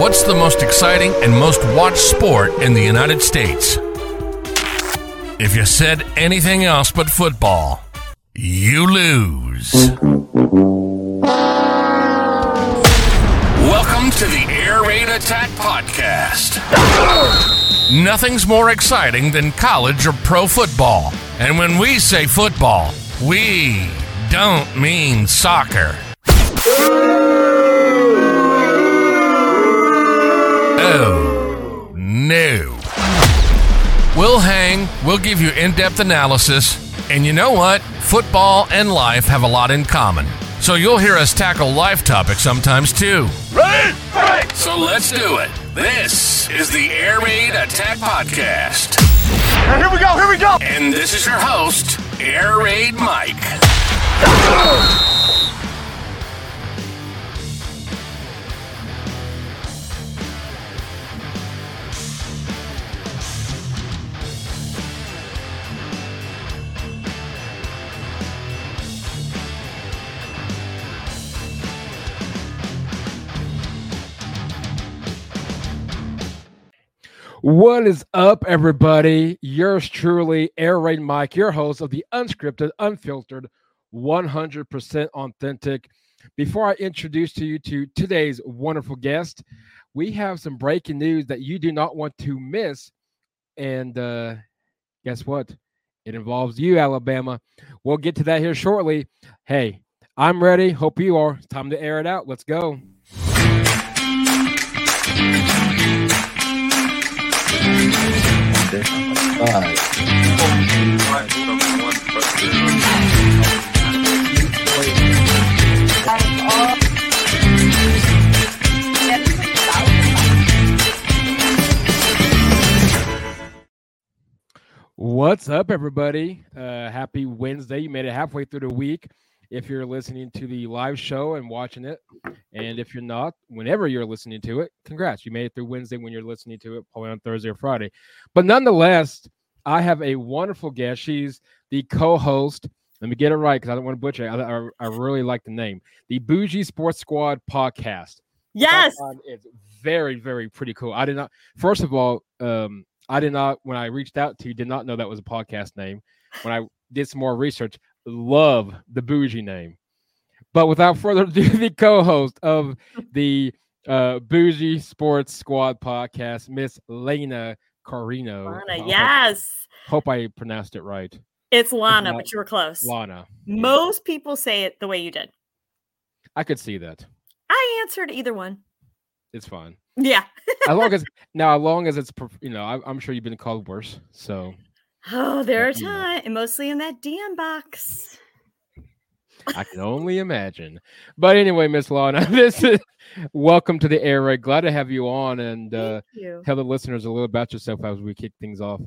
What's the most exciting and most watched sport in the United States? If you said anything else but football, you lose. Welcome to the Air Raid Attack Podcast. Nothing's more exciting than college or pro football. And when we say football, we don't mean soccer. No. We'll hang, we'll give you in depth analysis, and you know what? Football and life have a lot in common. So you'll hear us tackle life topics sometimes too. Ready? Right. So let's do it. This is the Air Raid Attack Podcast. And here we go, here we go. And this is your host, Air Raid Mike. What is up, everybody? Yours truly, Air Raid Mike, your host of the unscripted, unfiltered, 100% authentic. Before I introduce to you to today's wonderful guest, we have some breaking news that you do not want to miss. And uh, guess what? It involves you, Alabama. We'll get to that here shortly. Hey, I'm ready. Hope you are. Time to air it out. Let's go. What's up, everybody? Uh, happy Wednesday. You made it halfway through the week. If you're listening to the live show and watching it, and if you're not, whenever you're listening to it, congrats. You made it through Wednesday when you're listening to it, probably on Thursday or Friday. But nonetheless, I have a wonderful guest. She's the co host. Let me get it right because I don't want to butcher it. I, I, I really like the name the Bougie Sports Squad podcast. Yes. It's very, very pretty cool. I did not, first of all, um, I did not, when I reached out to you, did not know that was a podcast name. When I did some more research, love the bougie name. But without further ado, the co-host of the uh, Bougie Sports Squad podcast, Miss Lena Carrino. Lana, hope- yes. Hope, I pronounced it right. It's Lana, not but you were close. Lana. Most people say it the way you did. I could see that. I answered either one. It's fine. Yeah. As long as now, as long as it's you know, I, I'm sure you've been called worse. So Oh, there are times, mostly in that DM box. I can only imagine. But anyway, Miss Lana, this is welcome to the air raid. Glad to have you on and uh, you. tell the listeners a little about yourself as we kick things off.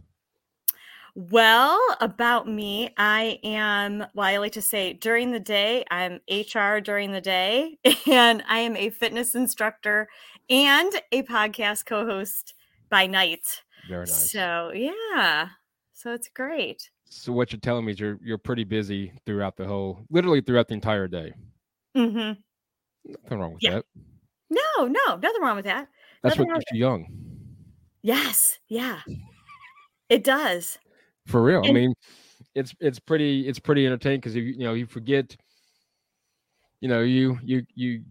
Well, about me, I am, well, I like to say during the day, I'm HR during the day, and I am a fitness instructor and a podcast co host by night. Very nice. So, yeah. So it's great. So what you're telling me is you're you're pretty busy throughout the whole, literally throughout the entire day. Mm-hmm. Nothing wrong with Yeah. that. No, no, nothing wrong with that. That's Nothing what keeps you young, Yes, yeah, it does. for real. I mean, it's it's pretty it's pretty entertaining because you you know you forget, you know you you you.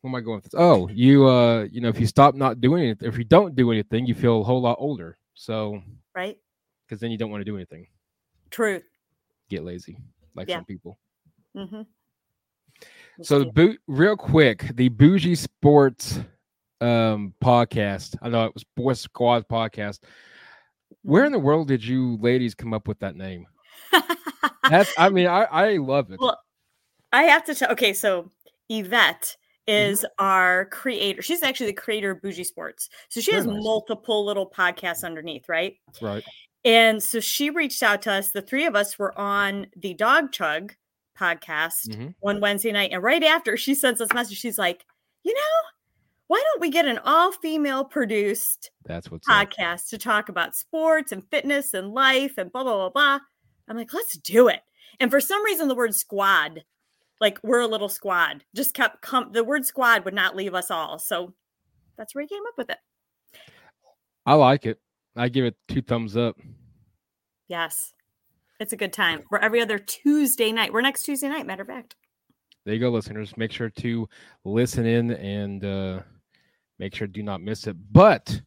Where am I going with this? Oh, you uh you know if you stop not doing it, if you don't do anything, you feel a whole lot older. So Right? Because then you don't want to do anything, True. get lazy like Yeah. some people. Mm-hmm. So the boot real quick, the bougie sports um podcast. I know it was Sports Squad podcast. Where in the world did you ladies come up with that name? That's I mean, I I love it. well, I have to tell. Okay, so Yvette Mm-hmm. is our creator. She's actually the creator of Bougie Sports. So she Very has nice. multiple little podcasts underneath, right? Right. And so she reached out to us. The three of us were on the Dog Chug podcast Mhm. one Wednesday night. And right after she sends us a message, she's like, you know, why don't we get an all female produced That's what's up. podcast to talk about sports and fitness and life and blah, blah, blah, blah? I'm like, let's do it. And for some reason, the word squad, like we're a little squad, just kept come. The word squad would not leave us all. So that's where he came up with it. I like it. I give it two thumbs up. Yes. It's a good time. We're every other Tuesday night. We're next Tuesday night, matter of fact. There you go, listeners. Make sure to listen in and uh, make sure do not miss it. But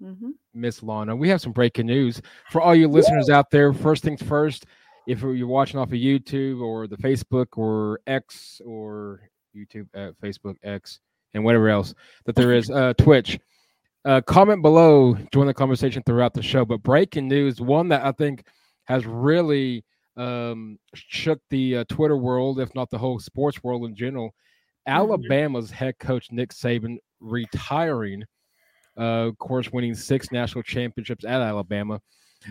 hmm Miss Lana, we have some breaking news for all you listeners out there. First things first, if you're watching off of YouTube or the Facebook or X or YouTube, uh, Facebook, X, and whatever else that there is, uh, Twitch, uh, comment below, join the conversation throughout the show. But breaking news, one that I think has really um, shook the uh, Twitter world, if not the whole sports world in general. Alabama's head coach Nick Saban retiring. Uh, of course, winning six national championships at Alabama.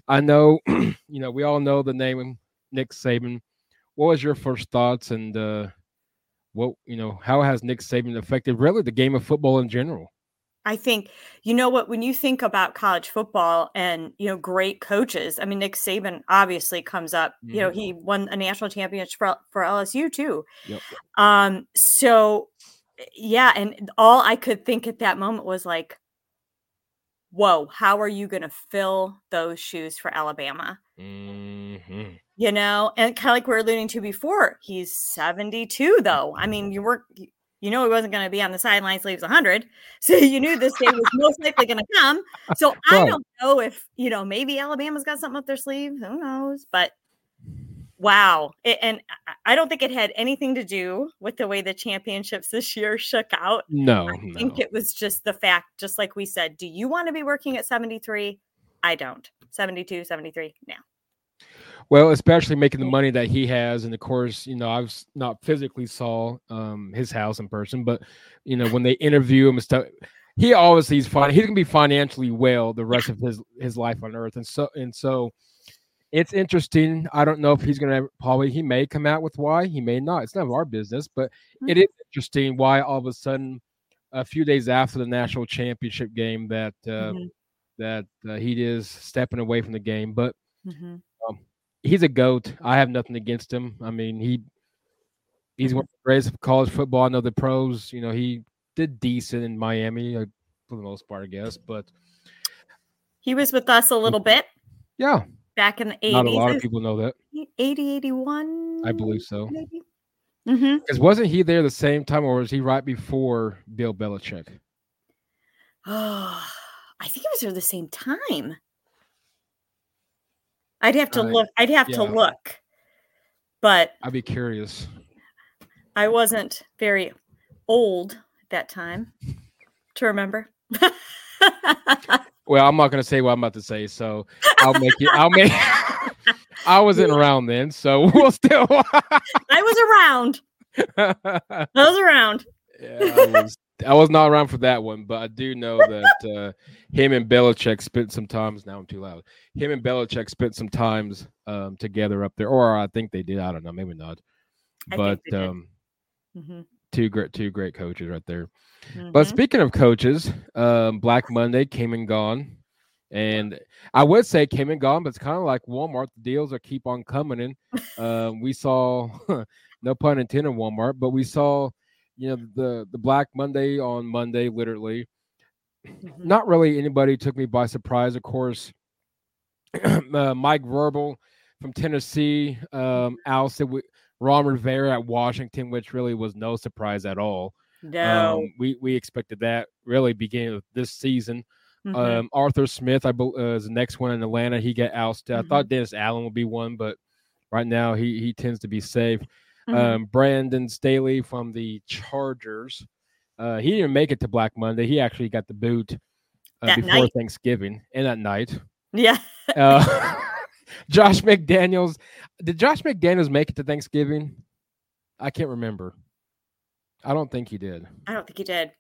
I know, you know, we all know the name Nick Saban. What was your first thoughts, and uh, what you know, how has Nick Saban affected really the game of football in general? I think you know what when you think about college football and you know great coaches. I mean Nick Saban obviously comes up. You know he won a national championship for, for LSU too. Yep. Um so yeah and all I could think at that moment was like whoa, how are you going to fill those shoes for Alabama? Mhm. You know, and kind of like we are alluding to before, he's 72 though. I mean, you were you know he wasn't going to be on the sidelines leaves 100 so you knew this day was most likely going to come. So i don't know if you know maybe alabama's got something up their sleeve who knows? But wow It- and I- don't think it had anything to do with the way the championships this year shook out. No, i no. think it was just the fact just like we said do you want to be working at 73 i don't. 72 73 no Well, especially making the money that he has, and of course, you know, I've not physically saw um, his house in person, but you know, when they interview him and stuff, he obviously he's fine. He's gonna be financially well the rest of his his life on Earth, and so and so, it's interesting. I don't know if he's gonna probably he may come out with why he may not. It's none of our business, but it is interesting why all of a sudden, a few days after the national championship game, that uh, Mhm, that uh, he is stepping away from the game, but mhm. He's a goat. I have nothing against him. I mean, he he's one of the greatest of college football. I know the pros. You know, he did decent in Miami uh, for the most part, I guess. But he was with us a little bit yeah, back in the 80s not a lot of people know that. he 80 81 I believe so. maybe Because wasn't he there the same time, or was he right before Bill Belichick? Oh, I think it was around the same time. I'd have to I- look. I'd have to look, but I'd be curious. I wasn't very old at that time to remember. Well, I'm not going to say what I'm about to say, so I'll make you. I'll make. I wasn't around then, so we'll still. I was around. I was around. Yeah, I was, I was not around for that one, but I do know that uh, him and Belichick spent some times. Now I'm too loud. Him and Belichick spent some times um, together up there, or I think they did. I don't know, maybe not. I But think they did. um, Mhm, two great, two great coaches right there. But mhm. speaking of coaches, um, Black Monday came and gone, and I would say came and gone, but it's kind of like Walmart. The deals are keep on coming in. Um, we saw, no pun intended, Walmart, but we saw, you know, the the Black Monday on Monday, literally. Mhm. Not really anybody took me by surprise. Of course, uh, Mike Vrabel from Tennessee, um, ousted with Ron Rivera at Washington, which really was no surprise at all. no. Um, we we expected that really beginning of this season. Mhm. Um, Arthur Smith, I bel uh, is the next one in Atlanta. He got ousted. I Mm-hmm. thought Dennis Allen would be one, but right now he he tends to be safe. Mhm. Um, Brandon Staley from the Chargers. Uh, he didn't make it to Black Monday. He actually got the boot uh, before night. Thanksgiving and at night. yeah. Uh, Josh McDaniels. Did Josh McDaniels make it to Thanksgiving? I can't remember. I don't think he did. I don't think he did.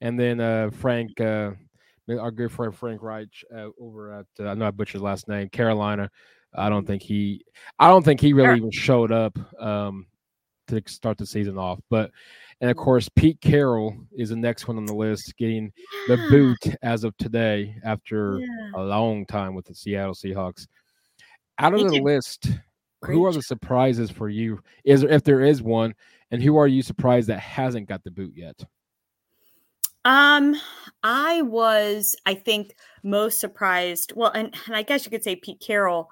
And then uh, Frank, uh, our good friend Frank Reich uh, over at uh, I know I butchered his last name, Carolina. I don't think he, I don't think he really Sure. even showed up um, to start the season off. But and of Mm. course Pete Carroll is the next one on the list, getting the boot as of today after yeah. a long time with the Seattle Seahawks. Out of He the did list, great who are the surprises for you? Is there, if there is one, and who are you surprised that hasn't got the boot yet? Um, I was, I think, most surprised. Well, and, and I guess you could say Pete Carroll.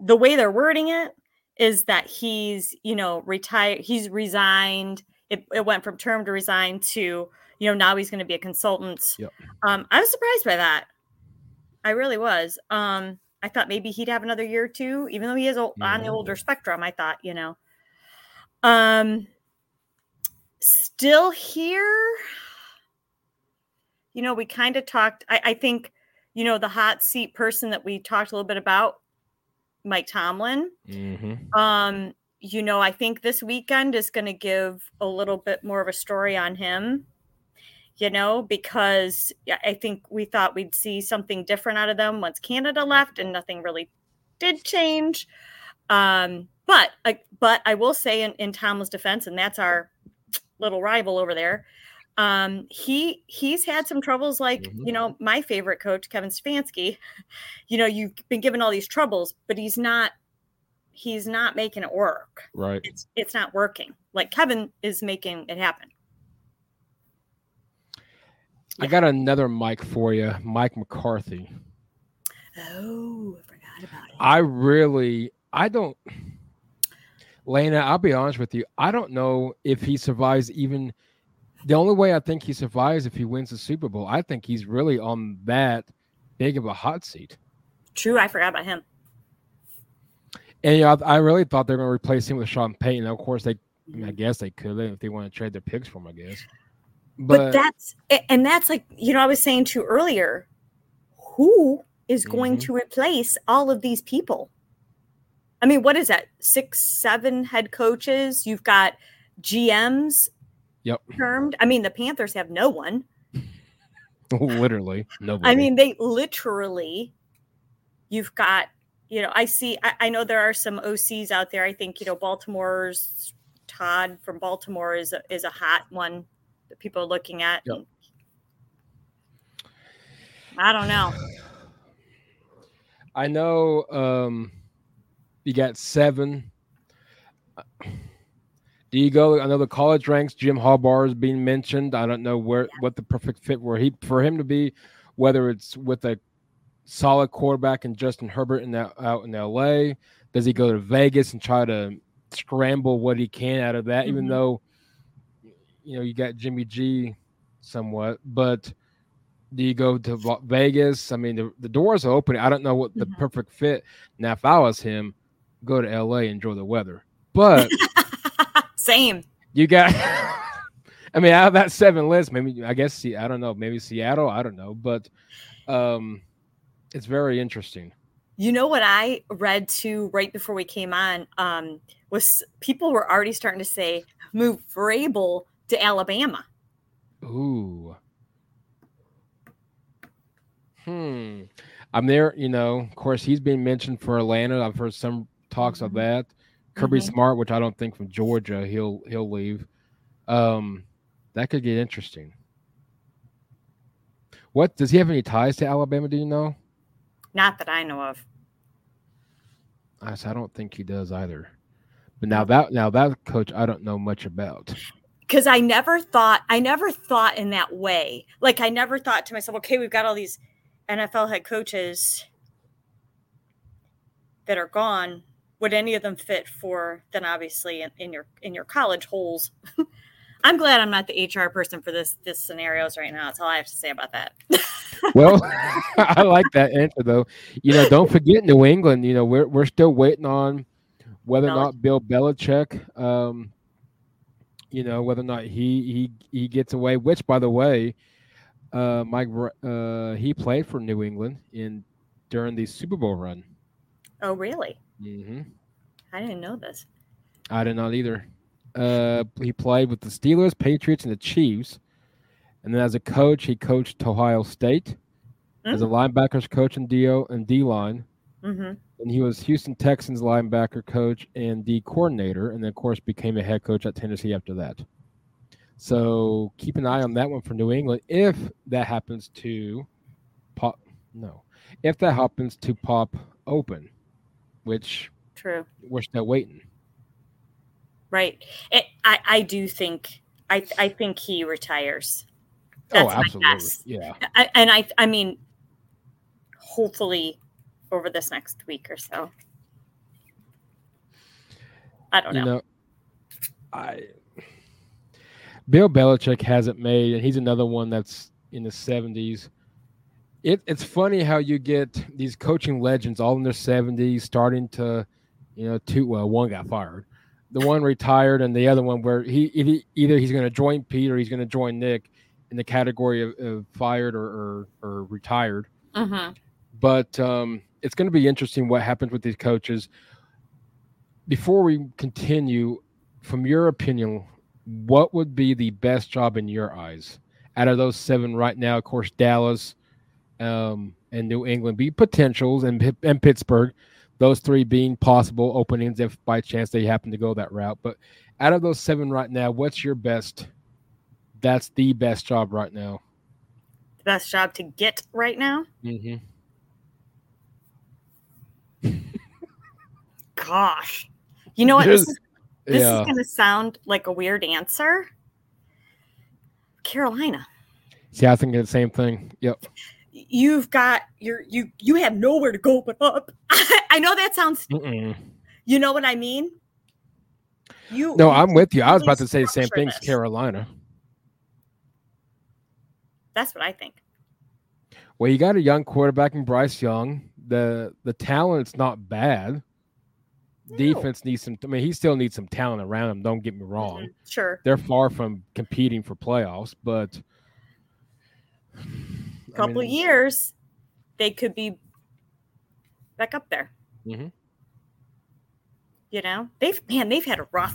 The way they're wording it is that he's, you know, retired. He's resigned. It, it went from term to resign to, you know, now he's going to be a consultant. Yep. Um, I was surprised by that. I really was. Um, I thought maybe he'd have another year or two, even though he is o- on the Mhm. older spectrum. I thought, you know, um, still here. You know, we kind of talked. I, I think, you know, the hot seat person that we talked a little bit about, Mike Tomlin. Mm-hmm. Um, you know, I think this weekend is going to give a little bit more of a story on him. You know, because I think we thought we'd see something different out of them once Canada left, and nothing really did change. Um, but I, but I will say in, in Tomlin's defense, and that's our little rival over there. Um, he he's had some troubles, like Mhm. you know, my favorite coach, Kevin Stefanski. You know, you've been given all these troubles, but he's not he's not making it work. Right. It's it's not working. Like Kevin is making it happen. I got another mic for you, Mike McCarthy. Oh, I forgot about it. I really, I don't, Lena, I'll be honest with you. I don't know if he survives even. The only way I think he survives if he wins the Super Bowl. I think he's really on that big of a hot seat. True, I forgot about him. And yeah, I I really thought they were going to replace him with Sean Payton. Of course, they, I, mean, I guess they could if they want to trade their picks for him. I guess, But, but, that's and that's like you know I was saying to earlier, who is going Mhm. to replace all of these people? I mean, what is that? Six, seven head coaches. You've got GMs yep, termed. I mean, the Panthers have no one. literally nobody. I mean, they literally, you've got, you know, I see, I, I know there are some OCs out there. I think, you know, Baltimore's Todd from Baltimore is a, is a hot one that people are looking at. Yep. I don't know. I know um you got seven. Do you go? I know the college ranks. Jim Harbaugh is being mentioned. I don't know where what the perfect fit were he for him to be, whether it's with a solid quarterback and Justin Herbert in that out in L.A. Does he go to Vegas and try to scramble what he can out of that? Even Mhm. though you know you got Jimmy G somewhat, but do you go to Vegas? I mean, the, the doors are open. I don't know what the Mhm. perfect fit. Now, if I was him, go to LA, enjoy the weather. But Same. you got, I mean, out of that seven list, maybe I guess see, I don't know, maybe Seattle, I don't know, but um, it's very interesting. You know what I read too right before we came on um, was people were already starting to say move Vrabel to Alabama. Ooh. Hmm. I'm there, you know, of course, he's been mentioned for Atlanta. I've heard some talks of Mhm. that. Kirby Mhm. Smart, which I don't think from Georgia, he'll he'll leave. Um, that could get interesting. What does he have any ties to Alabama? Do you know? Not that I know of. I, I don't think he does either. But now that now that coach, I don't know much about. because I never thought I never thought in that way. Like I never thought to myself, okay, we've got all these NFL head coaches that are gone. Would any of them fit for then obviously in, in your in your college holes? I'm glad I'm not the HR person for this this scenarios right now. That's all I have to say about that. Well, I like that answer though. You know, don't forget New England. You know, we're we're still waiting on whether or not Bill Belichick, um, you know, whether or not he he he gets away. Which, by the way, uh, Mike, uh, he played for New England in during the Super Bowl run. oh, really? Hmm I didn't know this. I did not either. Uh, he played with the Steelers, Patriots, and the Chiefs. And then as a coach, he coached Ohio State as a linebackers coach in DO and D line. hmm And he was Houston Texans linebacker coach and D coordinator, and then of course became a head coach at Tennessee after that. So keep an eye on that one for New England if that happens to pop. No, if that happens to pop open, which True. we're still waiting. Right. It, I I do think I I think he retires. oh, That's my absolutely. Yeah. I, and I, I mean, hopefully over this next week or so. I don't know. You know, I Bill Belichick hasn't made, and he's another one that's in the seventies. It, it's funny how you get these coaching legends all in their seventies starting to, you know, two well, one got fired, the one retired, and the other one where he, he either he's going to join Pete or he's going to join Nick in the category of, of fired or, or or retired Mhm. but um, it's going to be interesting what happens with these coaches. Before we continue, from your opinion, what would be the best job in your eyes out of those seven right now? Of course, Dallas um, and New England be potentials, and and Pittsburgh, those three being possible openings if by chance they happen to go that route. But out of those seven right now, what's your best? That's the best job right now. The best job to get right now. Mm-hmm. Gosh, you know what? This is, this yeah. is going to sound like a weird answer. Carolina. See, I think the same thing. Yep. You've got your you you have nowhere to go but up. I know that sounds. Mm-mm. You know what I mean? You No, you I'm with you. I was about to say the same structure thing as this. Carolina. That's what I think. Well, you got a young quarterback in Bryce Young. The the talent's not bad. No. Defense needs some. I mean, he still needs some talent around him. Don't get me wrong. Mhm, Sure. They're far from competing for playoffs, but A couple years, they could be back up there. Mhm. You know, they've man, they've had a rough,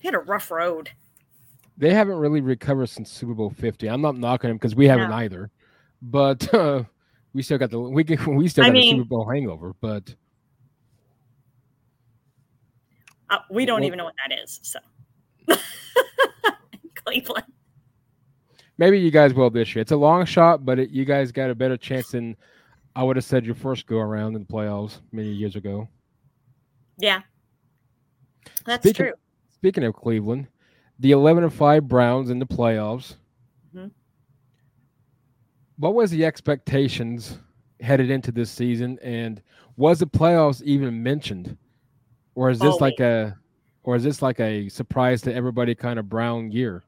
they had a rough road. They haven't really recovered since Super Bowl Fifty. I'm not knocking them because we haven't No. either, but uh, we still got the we we still I got mean- a Super Bowl hangover. But Uh, we don't Well- even know what that is. So, Cleveland. Maybe you guys will this year. It's a long shot, but it, you guys got a better chance than I would have said your first go around in the playoffs many years ago. Yeah, that's Speaking- true. Speaking of Cleveland, the 11 and 5 Browns in the playoffs. Mhm. What was the expectations headed into this season and was the playoffs even mentioned? Or is this Oh, like a or is this like a surprise to everybody kind of brown year?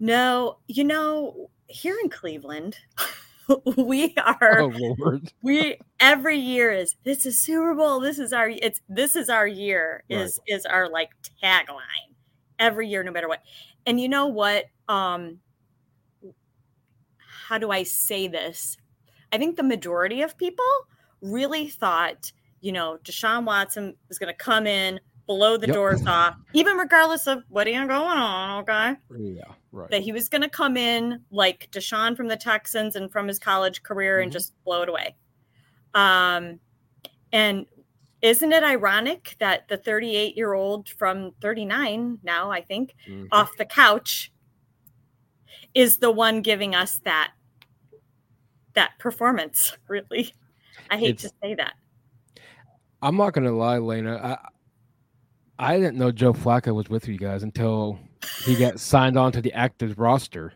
No, you know, here in Cleveland, we are Oh Lord. we every year is this is Super Bowl. This is our it's this is our year is is our like tagline every year, no matter what. And you know what? Um, how do I say this? I think the majority of people really thought, you know, Deshaun Watson was going to come in, blow the Yep. doors off, even regardless of what ain't going on. Okay Yeah, right. that he was going to come in like Deshaun from the Texans and from his college career and Mhm. just blow it away. Um, and isn't it ironic that the 38 year old from 39 now, I think, Mhm. off the couch is the one giving us that that performance? Really, I hate to say that. I'm not gonna lie, Lena. I I didn't know Joe Flacco was with you guys until he got signed on to the active roster.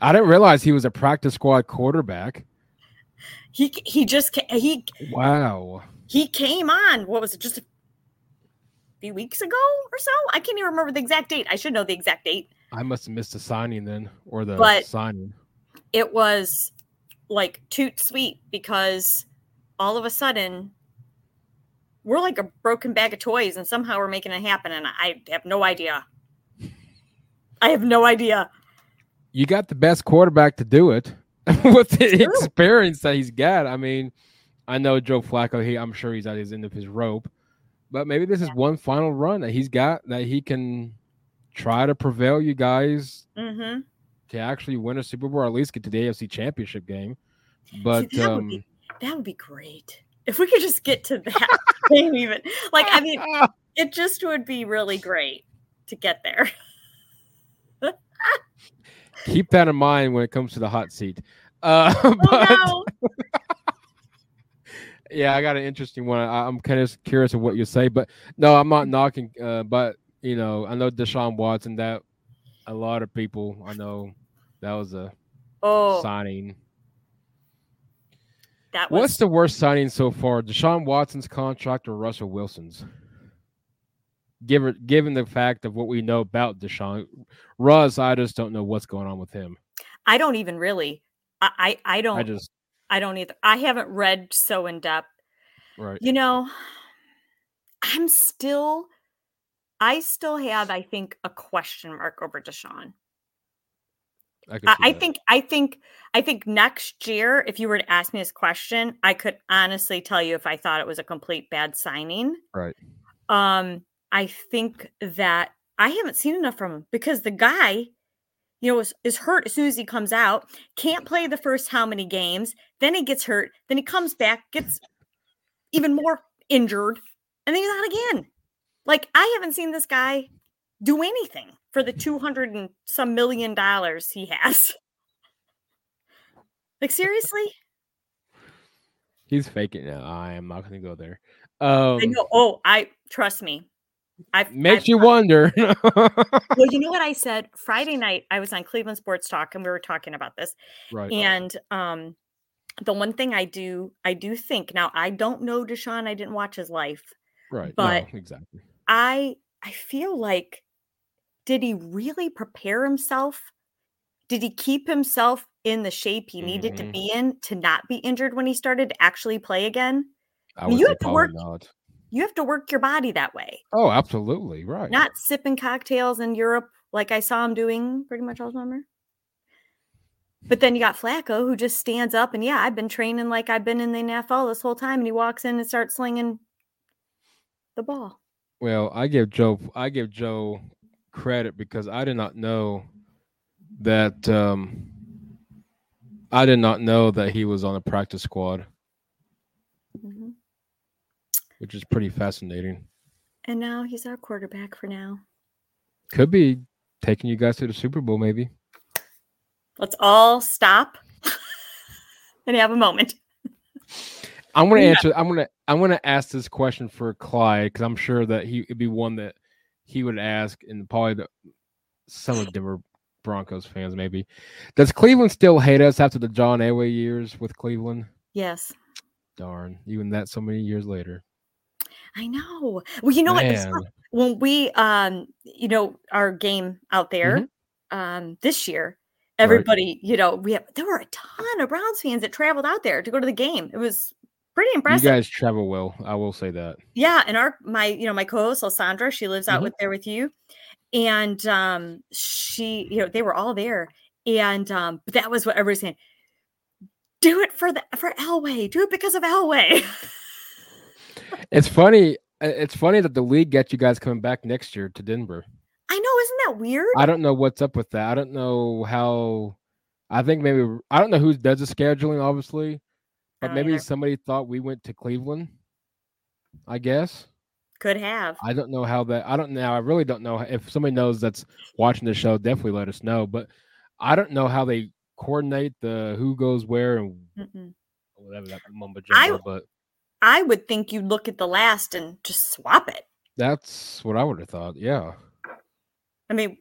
I didn't realize he was a practice squad quarterback. He he just he Wow. he came on. What was it? Just a few weeks ago or so? I can't even remember the exact date. I should know the exact date. I must have missed the signing then, or the But- signing. it was like toot sweet because all of a sudden we're like a broken bag of toys and somehow we're making it happen and I have no idea. I have no idea. You got the best quarterback to do it with the True. experience that he's got. I mean, I know Joe Flacco. He, I'm sure he's at his end of his rope, but maybe this is one final run that he's got that he can try to prevail you guys hmm to actually win a Super Bowl or at least get to the AFC Championship game. But that, would um, be, that would be great. If we could just get to that game even. Like I mean it just would be really great to get there. Keep that in mind when it comes to the hot seat. Uh, but Oh no. yeah, I got an interesting one. I, I'm kind of curious of what you say, but no, I'm not knocking. Uh, but you know, I know Deshaun Watson. That a lot of people I know that was a Oh, signing. that was What's the worst signing so far? Deshaun Watson's contract or Russell Wilson's? Given given the fact of what we know about Deshaun, Russ, I just don't know what's going on with him. I don't even really. I I, I don't. I just. I, don't either. I haven't read so in depth. right. You know, I'm still. I still have, I think, a question mark over Deshaun. I, I, I think I think I think next year, if you were to ask me this question, I could honestly tell you if I thought it was a complete bad signing. right. Um, I think that I haven't seen enough from him because the guy, you know, is, is hurt as soon as he comes out, can't play the first how many games, then he gets hurt, then he comes back, gets even more injured, and then he's out again. Like I haven't seen this guy do anything for the 200 and some million dollars he has. Like seriously? He's faking now. I am not going to go there. Um, I know. Oh, I trust me. I've makes I've- you wonder. well, you know what I said Friday night? I was on Cleveland Sports Talk and we were talking about this. right. And um, the one thing I do, I do think now, I don't know Deshaun. I didn't watch his life. right. but- no, exactly. I I feel like did he really prepare himself? Did he keep himself in the shape he needed to Mhm. be in to not be injured when he started to actually play again? I mean, would you say have to work- not. You have to work your body that way, Oh, absolutely. Right. not sipping cocktails in Europe like I saw him doing pretty much all summer. But then you got Flacco who just stands up and yeah, I've been training like I've been in the NFL this whole time, and he walks in and starts slinging the ball. Well, I give Joe I give Joe credit because I did not know that um I did not know that he was on the practice squad. Which is pretty fascinating. And now he's our quarterback for now. Could be taking you guys to the Super Bowl maybe. Let's all stop and have a moment. I'm gonna Yeah. answer I'm gonna I'm gonna ask this question for Clyde because I'm sure that he it'd be one that he would ask and probably the, some of Denver Broncos fans maybe. Does Cleveland still hate us after the John Elway years with Cleveland? Yes, Darn, even that so many years later. I know. Well, you know what? Man. not- When we, um, you know, our game out there, Mm-hmm. um, this year, everybody, you know, we have there were a ton of Browns fans that traveled out there to go to the game. It was pretty impressive. You guys travel well. I will say that. Yeah, and our my you know my co-host Alessandra, she lives out Mhm. with there with you, and um she you know they were all there, and um but that was what everybody's saying. Do it for the for Elway. Do it because of Elway. It's funny. It's funny that the league gets you guys coming back next year to Denver. I know, isn't that weird? I don't know what's up with that. I don't know how. I think maybe I don't know who does the scheduling, obviously, but oh, maybe either. somebody thought we went to Cleveland. I guess Could have. I don't know how that. I don't know. I really don't know if somebody knows that's watching the show. Definitely let us know. But I don't know how they coordinate the who goes where and Mm-mm. whatever that mumbo I- jumbo. But I would think you'd look at the last and just swap it. that's what I would have thought. Yeah. I mean,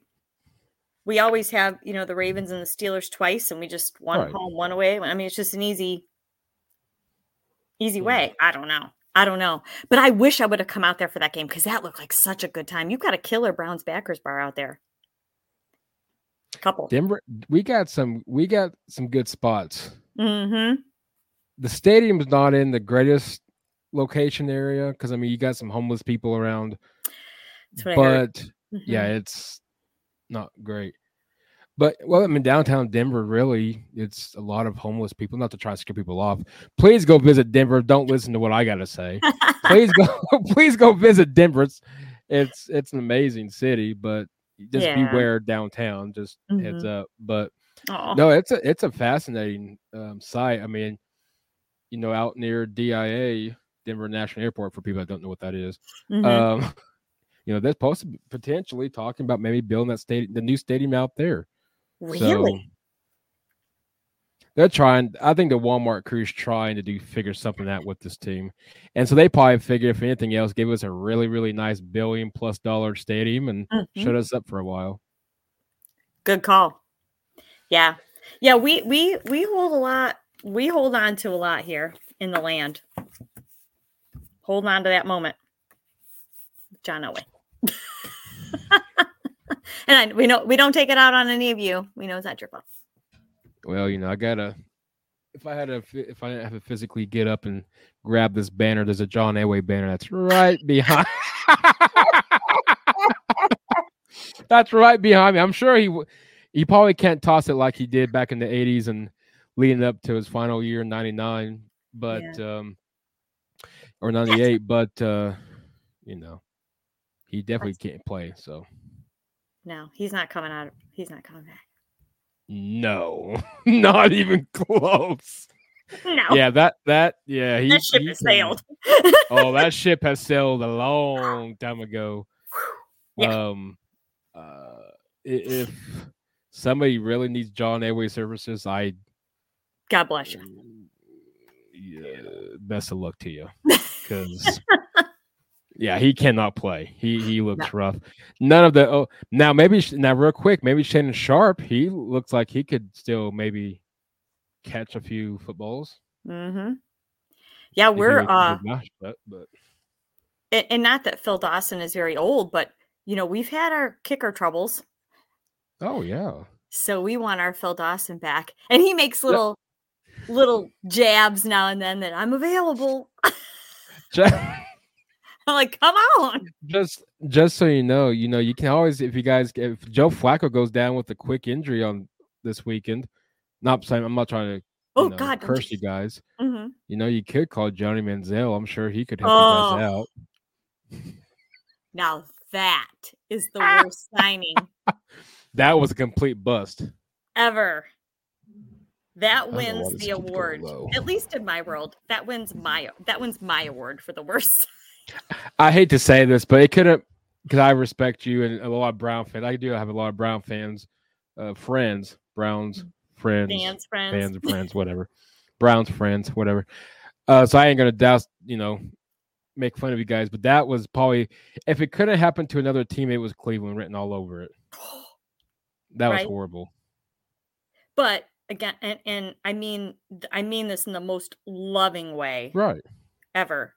we always have, you know, the Ravens and the Steelers twice, and we just one Right. home, one away. I mean, it's just an easy, easy Yeah. way. I don't know. I don't know. But I wish I would have come out there for that game because that looked like such a good time. You've got a killer Browns backers bar out there. A Couple. Denver, we got some. We got some good spots. Mm-hmm. the stadium's not in the greatest location area because I mean you got some homeless people around, That's what I heard. but yeah, Mhm. it's not great. But well, I mean downtown Denver, really, it's a lot of homeless people. Not to try to scare people off. Please go visit Denver. Don't listen to what I got to say. Please go, please go visit Denver. It's it's it's an amazing city, but just Yeah. beware downtown. Just heads up. But Aw. no, it's a it's a fascinating um, site. I mean, you know, out near DIA, Denver National Airport, for people that don't know what that is. Mhm. Um, you know, they're supposed to be potentially talking about maybe building that stadium, the new stadium out there. really? So they're trying. I think the Walmart crew's trying to do figure something out with this team, and so they probably figure if anything else, give us a really really nice billion plus dollar stadium and Mhm. shut us up for a while. Good call. Yeah. Yeah, we we we hold a lot. We hold on to a lot here in the land. Hold on to that moment, John Elway. and I, we know we don't take it out on any of you. We know it's not your fault. Well, you know, I gotta. If I had to, if I didn't have to physically get up and grab this banner, there's a John Elway banner that's right behind. that's right behind me. I'm sure he he probably can't toss it like he did back in the '80s and leading up to his final year in '99, but um, or '98. But uh, you know, he definitely can't play. So No, he's not coming out. He's not coming back. no, not even close. No, Yeah, that that yeah, he that ship he has sailed. oh, that ship has sailed a long time ago. Yeah. Um, uh, if somebody really needs John Elway services, I God bless you. Yeah, best of luck to you because yeah, he cannot play. He he looks rough. None of the oh now maybe now real quick maybe Shannon Sharpe. He looks like he could still maybe catch a few footballs. Mm-hmm. Yeah, we're uh, but, but and, and not that Phil Dawson is very old, but you know we've had our kicker troubles, oh yeah. so we want our Phil Dawson back, and he makes little little jabs now and then that I'm available. I'm like, come on. just just so you know, you know, you can always if you guys if Joe Flacco goes down with a quick injury on this weekend, not saying I'm not trying to Oh know, God, curse you- guys. Mhm. You know, you could call Johnny Manziel. I'm sure he could help you guys Oh. out. Now that is the worst signing That was a complete bust. ever. That don't know why wins the award. At least in my world, that wins my that wins my award for the worst. I hate to say this, but it could have because I respect you and a lot of Brown fans. I do have a lot of Brown fans, uh, friends, Browns friends, Fans, friends. fans and friends, whatever. Browns friends, whatever. Uh, so I ain't gonna douse, you know, make fun of you guys, but that was probably if it could have happened to another team, it was Cleveland written all over it. That was horrible. But again, and, and I mean I mean this in the most loving way Right. ever.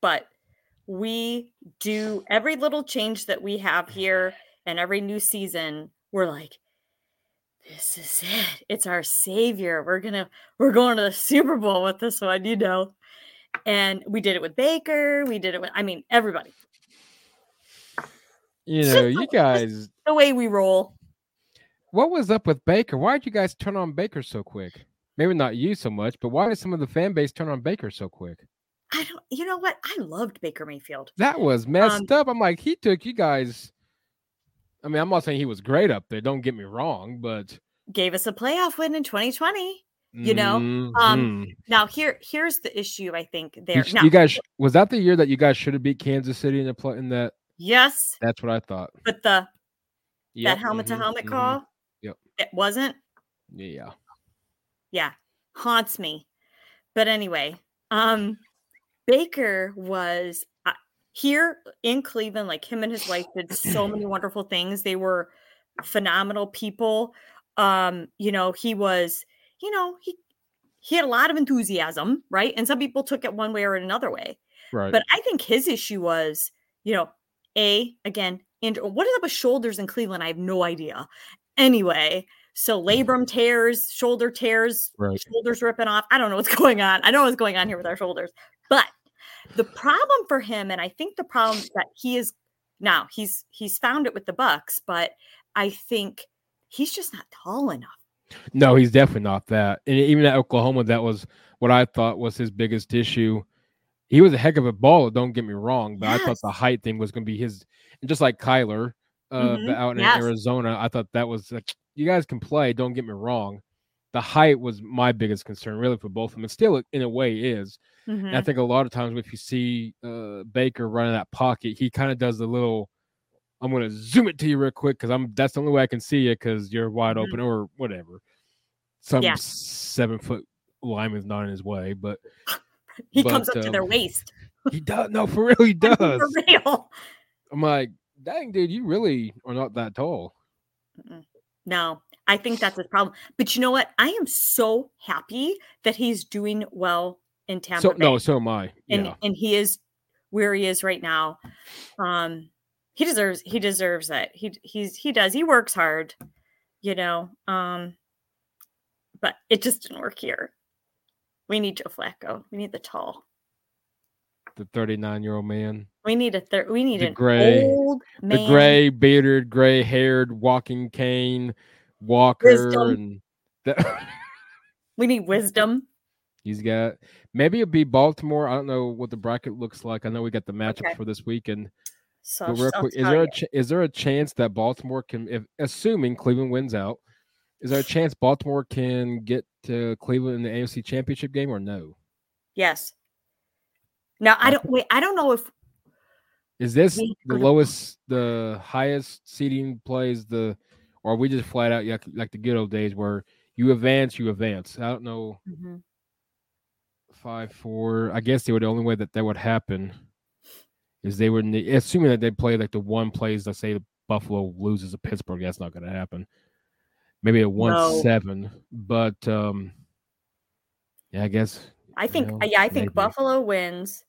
But we do every little change that we have here and every new season, we're like, this is it. It's our savior. We're gonna we're going to the Super Bowl with this one, you know. And we did it with Baker. We did it with I mean everybody. You know, you guys The way we roll. What was up with Baker? Why did you guys turn on Baker so quick? Maybe not you so much, but why did some of the fan base turn on Baker so quick? I don't you know what? I loved Baker Mayfield. That was Um, messed up. I'm like, he took you guys. I mean, I'm not saying he was great up there. Don't get me wrong, but Gave us a playoff win in 2020. You know, um, Mhm. Now here here's the issue I think there. sh- Now, you guys was that the year that you guys should have beat Kansas City in the play in that? yes, That's what I thought. but the Yep, that helmet to mhm, helmet mhm. call, It wasn't. Yeah. Yeah, haunts me. But anyway, um, Baker was uh, here in Cleveland. Like him and his wife did so many wonderful things. They were phenomenal people. Um, you know, he was, you know, he he had a lot of enthusiasm, right? And some people took it one way or another way. Right. But I think his issue was, you know, a again, and what is up with shoulders in Cleveland? I have no idea. Anyway, so labrum tears, shoulder tears, Right. shoulders ripping off. I don't know what's going on. I don't know what's going on here with our shoulders. But the problem for him, and I think the problem is that he is now he's he's found it with the Bucs, but I think he's just not tall enough. No, he's definitely not that. And even at Oklahoma, that was what I thought was his biggest issue. He was a heck of a baller, don't get me wrong, but I thought the height thing was going to be his. And just like Kyler uh, Mhm, out in yes. Arizona, I thought that was like, you guys can play, don't get me wrong. The height was my biggest concern, really, for both of them. And still, in a way, is. And I think a lot of times if you see uh, Baker running that pocket, he kind of does the little. I'm going to zoom it to you real quick because I'm. That's the only way I can see you because you're wide Mhm. open or whatever. Some Yeah. seven foot lineman's not in his way, but He but, comes up to their um, waist. he does. No, for real, he does. For real. I'm like, dang, dude, you really are not that tall. No, I think that's his problem. But you know what? I am so happy that he's doing well in Tampa So Bay. no, so am I. and and he is where he is right now. Um, he deserves he deserves it. He he's he does. He works hard, you know. Um, but it just didn't work here. We need Joe Flacco. We need the tall. The 39 year old man. We need a third. We need The an gray- old man. The gray bearded, gray haired walking cane walker Wisdom. and that We need wisdom. he's got maybe it'll be Baltimore. I don't know what the bracket looks like. I know we got the matchup Okay. for this weekend. So quick, is there a is there a chance that Baltimore can, if assuming Cleveland wins out, is there a chance Baltimore can get to Cleveland in the AFC Championship game or no? yes? Now I don't wait. I don't know if Is this the lowest, the highest seeding plays the, or are we just flat out like, like the good old days where you advance, you advance? I don't know. Mhm. Five four. I guess they were the only way that that would happen is they would ne- assuming that they play like the one plays. Let's say Buffalo loses to Pittsburgh. That's not going to happen. Maybe a one No. seven, but um, yeah, I guess I think know, yeah, I think maybe. Buffalo wins.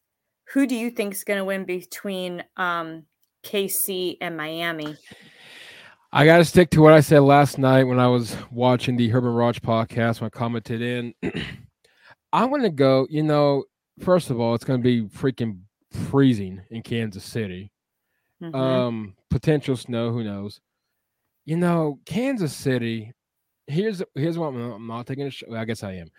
Who do you think is going to win between um KC and Miami? I got to stick to what I said last night when I was watching the Herman Raj podcast when I commented in. I'm going to go, you know, first of all, it's going to be freaking freezing in Kansas City. Mhm. Um, potential snow, who knows? You know, Kansas City. Here's here's what I'm, I'm not taking a shot. I guess I am.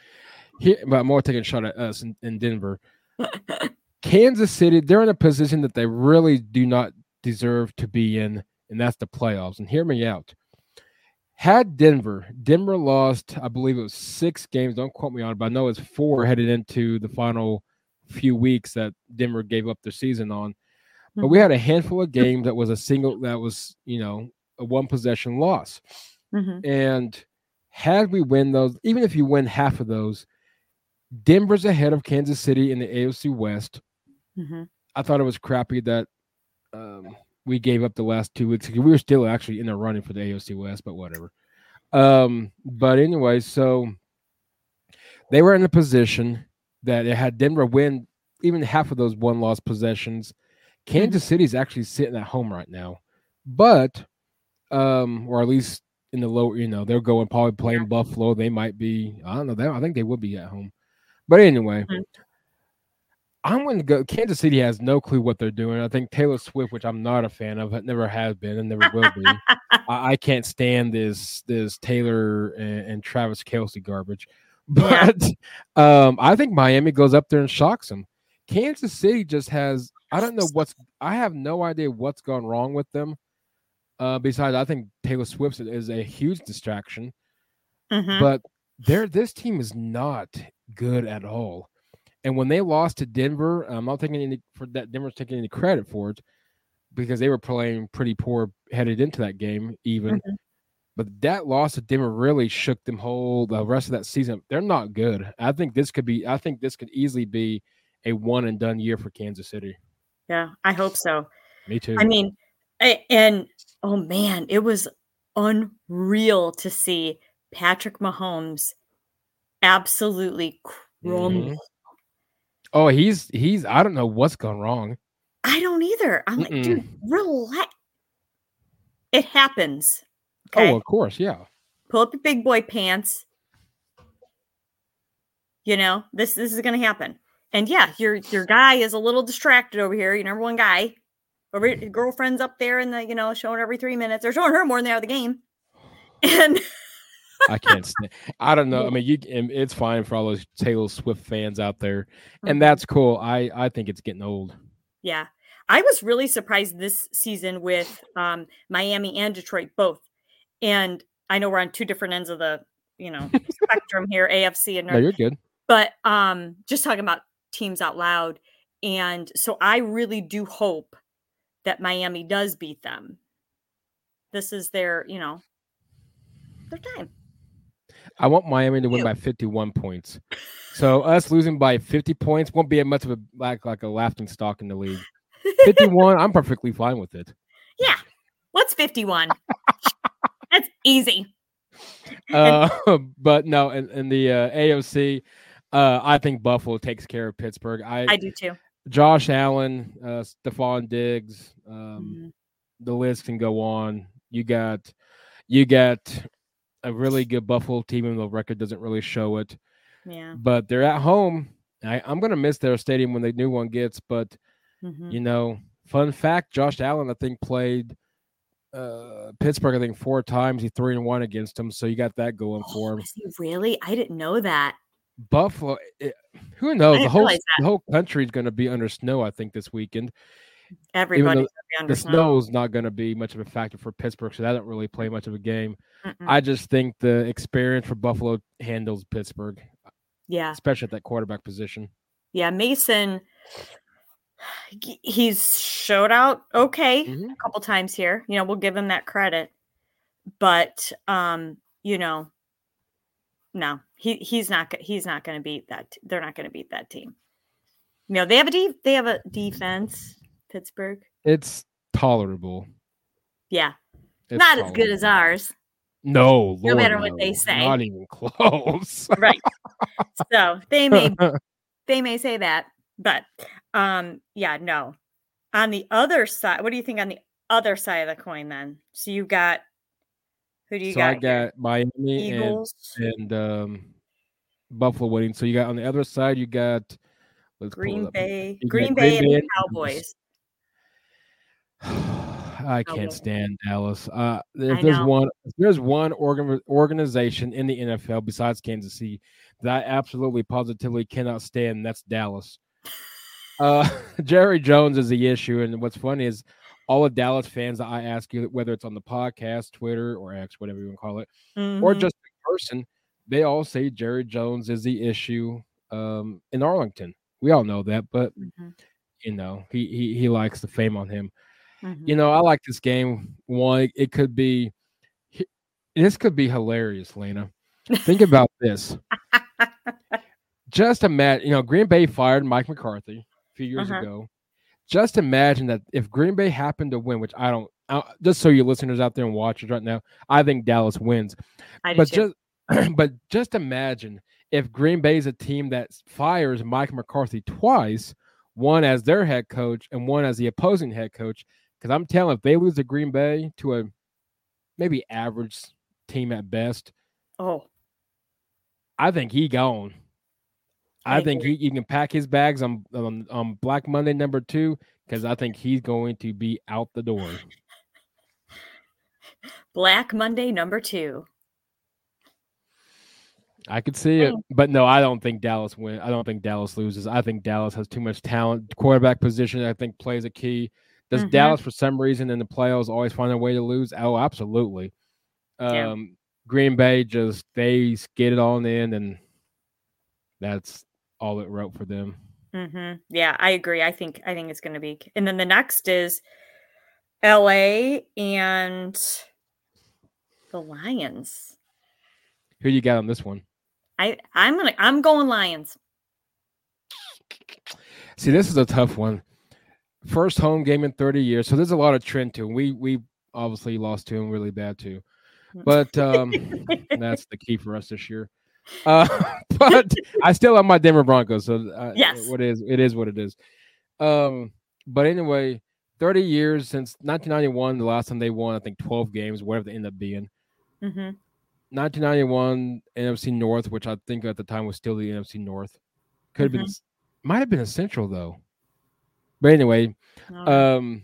Here, but I'm more taking a shot at us in, in Denver. Kansas City, they're in a position that they really do not deserve to be in, and that's the playoffs. And hear me out. Had Denver, Denver lost, I believe it was six games. Don't quote me on it, but I know it's four headed into the final few weeks that Denver gave up their season on. But we had a handful of games that was a single, that was, you know, a one possession loss. Mhm. And had we win those, even if you win half of those, Denver's ahead of Kansas City in the AFC West. Mhm. I thought it was crappy that um, we gave up the last two weeks. We were still actually in the running for the AFC West, but whatever. Um, but anyway, so they were in a position that it had Denver win even half of those one loss possessions. Kansas City's actually sitting at home right now, but um, or at least in the low, you know, they're going probably playing Buffalo. They might be, I don't know, they, I think they would be at home. But anyway, Mhm. I'm going to go. Kansas City has no clue what they're doing. I think Taylor Swift, which I'm not a fan of, never has been and never will be. I, I can't stand this this Taylor and, and Travis Kelce garbage. Yeah. But um, I think Miami goes up there and shocks them. Kansas City just has I don't know what's I have no idea what's gone wrong with them. Uh, besides, I think Taylor Swift is a huge distraction, Mhm. but their this team is not good at all. And when they lost to Denver, I'm not taking any for that Denver's taking any credit for it because they were playing pretty poor headed into that game, even. Mhm. But that loss to Denver really shook them whole the rest of that season. They're not good. I think this could be. I think this could easily be a one and done year for Kansas City. Yeah, I hope so. Me too. I mean, I, and oh man, it was unreal to see Patrick Mahomes absolutely crumble. Mhm. Oh, he's he's. I don't know what's gone wrong. I don't either. I'm like, dude, relax. It happens. Oh, okay. Oh, of course, yeah. Pull up your big boy pants. You know, this this is gonna happen. And yeah, your your guy is a little distracted over here, your number one guy. Over your mm. girlfriend's up there and the, you know, showing every three minutes. They're showing her more than they are the game. And I can't stand. I don't know. I mean, you. It's fine for all those Taylor Swift fans out there, and that's cool. I I think it's getting old. Yeah. I was really surprised this season with um, Miami and Detroit both. And I know we're on two different ends of the, you know, spectrum here, AFC and North. No, you're good. But um just talking about teams out loud. And so I really do hope that Miami does beat them. This is their, you know, their time. I want Miami to win by 51 points. So us losing by 50 points won't be a much of a like like a laughing stock in the league. 51, I'm perfectly fine with it. Yeah. What's 51? That's easy. uh, but no, in, in the uh, AFC, uh, I think Buffalo takes care of Pittsburgh. I, I do too. Josh Allen, uh, Stefon Diggs, um, Mhm. the list can go on. You got, you got a really good Buffalo team, and the record doesn't really show it. Yeah. But they're at home. I, I'm gonna miss their stadium when the new one gets. But Mhm. you know, fun fact: Josh Allen, I think, played uh, Pittsburgh. I think four times. He three and one against them. So you got that going for Oh, him. is he really? I didn't know that. Buffalo. It, who knows? The whole the whole country is going to be under snow. I think this weekend. Everybody's the snow's not going to be much of a factor for Pittsburgh, so that don't really play much of a game. Mm-mm. I just think the experience for Buffalo handles Pittsburgh, yeah. especially at that quarterback position. Yeah. Mason, he's showed out okay Mhm. a couple times here. You know, we'll give him that credit. But um, you know, no, he he's not he's not going to beat that. They're not going to beat that team. You know, they have a de- they have a defense. Pittsburgh, It's tolerable. yeah, It's not as good as ours, No, Lord, No matter what they say. not even close. right? so they may they may say that, but um, yeah, no. On the other side, what do you think on the other side of the coin? Then, so you got who do you so got? I here? got Miami and, Eagles. and um, Buffalo winning. So you got on the other side, you got let's pull it Green. Bay, You Green Green Bay, and Bay the and Cowboys. I can't stand Dallas. Uh, if there's one, if there's one organ, organization in the NFL besides Kansas City that I absolutely positively cannot stand, that's Dallas. Uh, Jerry Jones is the issue, and what's funny is all the Dallas fans that I ask you, whether it's on the podcast, Twitter, or X, whatever you want to call it, or Mhm. just in person, they all say Jerry Jones is the issue um, in Arlington. We all know that, but Mhm. you know he he he likes the fame on him Mhm. you know, I like this game. One, it- could be, this could be hilarious, Lena. Think about this. Just imagine, you know, Green Bay fired Mike McCarthy a few years Uh-huh. ago. Just imagine that if Green Bay happened to win, which I don't, I, just so you listeners out there and watchers right now, I think Dallas wins. I But just, but just imagine if Green Bay is a team that fires Mike McCarthy twice, one as their head coach and one as the opposing head coach. Because I'm telling, if they lose to Green Bay to a maybe average team at best, oh, I think he gone. I, I think he, he can pack his bags on, on on Black Monday number two because I think he's going to be out the door. Black Monday number two. I could see it, but no, I don't think Dallas win. I don't think Dallas loses. I think Dallas has too much talent. Quarterback position, I think, plays a key. Does Mhm. Dallas, for some reason, in the playoffs, always find a way to lose? Oh, absolutely. Yeah. Um, Green Bay just they get it on in, and that's all it wrote for them. hmm Yeah, I agree. I think I think it's going to be. And then the next is L.A. and the Lions. Who you got on this one? I I'm gonna I'm going Lions. See, this is a tough one. First home game in 30 years, so there's a lot of trend to. it. We we obviously lost to him really bad too, but um, that's the key for us this year. Uh, but I still have my Denver Broncos, so uh, Yes. what is it is what it is. Um, but anyway, 30 years since 1991, the last time they won, I think 12 games, whatever they end up being. hmm 1991 NFC North, which I think at the time was still the NFC North, could have been, might have been a Central though. But anyway, um,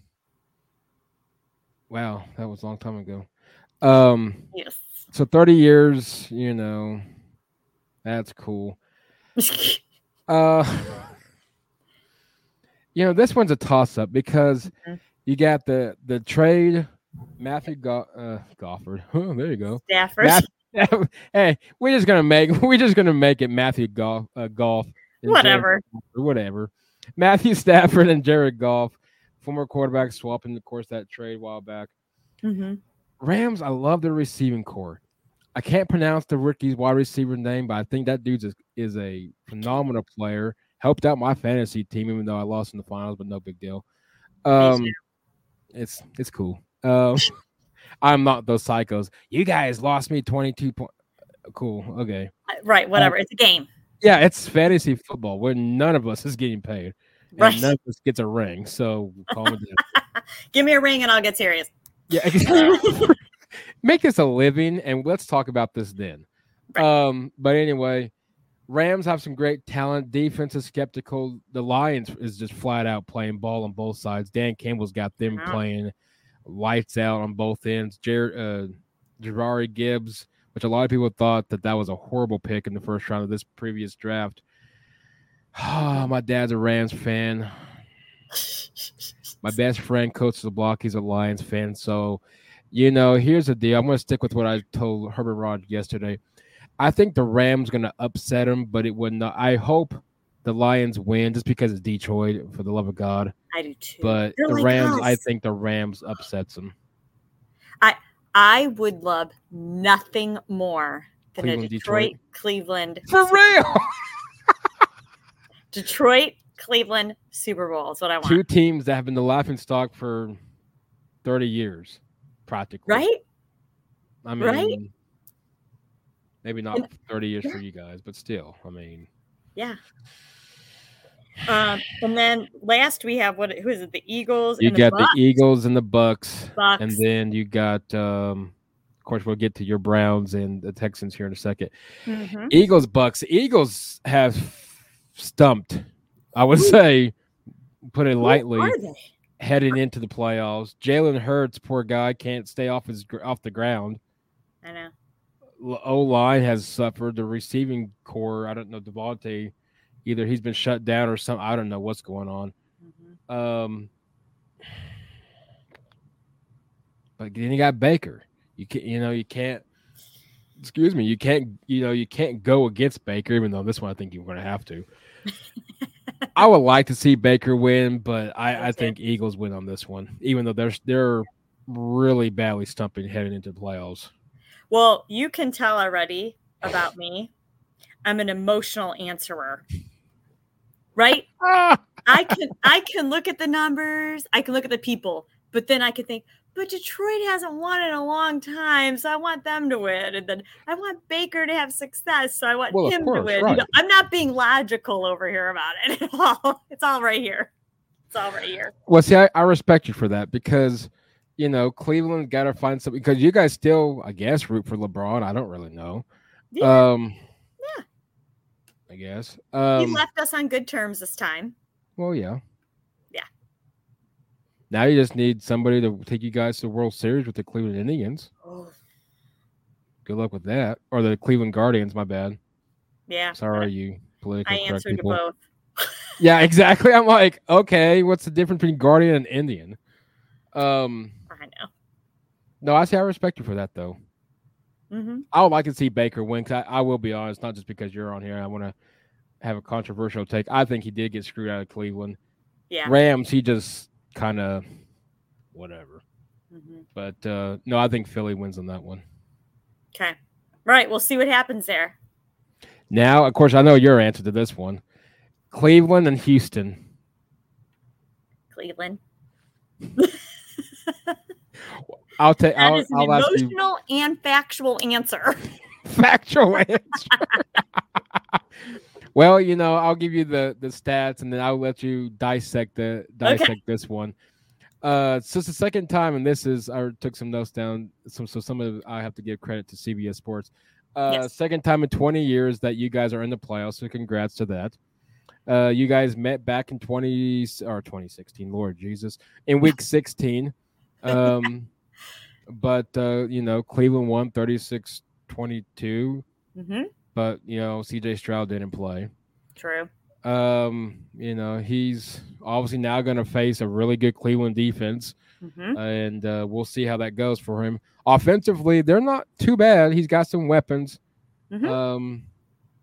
wow, that was a long time ago. Um, yes. so 30 years, you know, that's cool. Uh, you know, this one's a toss up because Mhm. you got the the trade Matthew Go- uh, Gofford. Oh, there you go. Stafford. Math- hey, we're just gonna make we're just gonna make it Matthew Golf uh, Golf. Whatever. or whatever. Matthew Stafford and Jared Goff, former quarterback swapping, of course, that trade a while back. hmm Rams, I love their receiving core. I can't pronounce the rookie's wide receiver name, but I think that dude's is, is a phenomenal player. Helped out my fantasy team, even though I lost in the finals, but no big deal. Um, it's it's cool. Um, I'm not those psychos. You guys lost me 22 points. cool. Okay. Right, whatever. it's a game. Yeah, it's fantasy football where none of us is getting paid. And Right. none of us gets a ring. So calm it down. Give me a ring and I'll get serious. Yeah. Make this a living and let's talk about this then. Right. Um, but anyway, Rams have some great talent. Defense is skeptical. The Lions is just flat out playing ball on both sides. Dan Campbell's got them playing lights out on both ends. Jer- uh, Jerari Gibbs, which a lot of people thought that that was a horrible pick in the first round of this previous draft. Ah, my dad's a Rams fan. My best friend coaches the block. He's a Lions fan. So, you know, here's the deal. I'm going to stick with what I told Herbert Rod yesterday. I think the Rams going to upset him, but it would not. I hope the Lions win just because it's Detroit, for the love of God. I do too. But They're the like Rams, I think the Rams upsets them. I would love nothing more than Cleveland, a Detroit. Detroit, Cleveland, For real. Detroit, Cleveland Super Bowl is what I want. Two teams that have been the laughing stock for 30 years, practically. Right? I mean, Right? maybe not 30 years yeah. for you guys, but still, I mean, Yeah. Um, and then last we have what? Who is it? The Eagles. you and got the, the. Eagles and the Bucs, Bucs. and then you got, um, of course, we'll get to your Browns and the Texans here in a second. Mhm. Eagles, Bucs. Eagles have stumped, I would say, put it lightly, heading into the playoffs. Jalen Hurts, poor guy, can't stay off his off the ground. I know. O line has suffered. The receiving core, I don't know, DeVonta, either he's been shut down or something. I don't know what's going on. Mhm. Um, but then you got Baker. You can you know you can't. Excuse me, you can't you know you can't go against Baker, even though this one I think you're going to have to. I would like to see Baker win, but I, I think Eagles win on this one, even though they're they're really badly stumping heading into the playoffs. Well, you can tell already about me. I'm an emotional answerer. Right? Ah! I can I can look at the numbers, I can look at the people, but then I can think, but Detroit hasn't won in a long time, so I want them to win. And then I want Baker to have success, so I want Well, him course, to win. You know, I'm not being logical over here about it at all. It's all right here. It's all right here. Well, see, I, I respect you for that because you know Cleveland got to find something because you guys still, I guess, root for LeBron. I don't really know. Yeah, Um. I guess. he Um, left us on good terms this time. well, yeah. Yeah. Now you just need somebody to take you guys to the World Series with the Cleveland Indians. Oh, Good luck with that, or the Cleveland Guardians. My bad. yeah. Sorry, you political I answered to people. both. Yeah, exactly. I'm like, okay, what's the difference between Guardian and Indian? Um, I know. no, I say I respect you for that though. Hmm I would like to see Baker win. 'cause I, I will be honest, not just because you're on here. I want to have a controversial take. I think he did get screwed out of Cleveland. Yeah. Rams, he just kind of whatever. hmm But uh no, I think Philly wins on that one. Okay. Right. We'll see what happens there. Now, of course, I know your answer to this one. Cleveland and Houston. Cleveland. I'll take. That I'll, is an I'll you emotional and factual answer. factual answer. well, you know, I'll give you the the stats, and then I'll let you dissect the dissect this one. Uh, so it's the second time, and this is I took some notes down. So, so some of I have to give credit to CBS Sports. Uh, Yes. second time in 20 years that you guys are in the playoffs. So congrats to that. Uh, you guys met back in 20 or 2016, Lord Jesus, in week 16. Um, but uh, you know, Cleveland won 36 22 hmm but you know CJ Stroud didn't play. True. Um, you know he's obviously now going to face a really good Cleveland defense, hmm and uh, we'll see how that goes for him. Offensively, they're not too bad. He's got some weapons. Mhm. Um,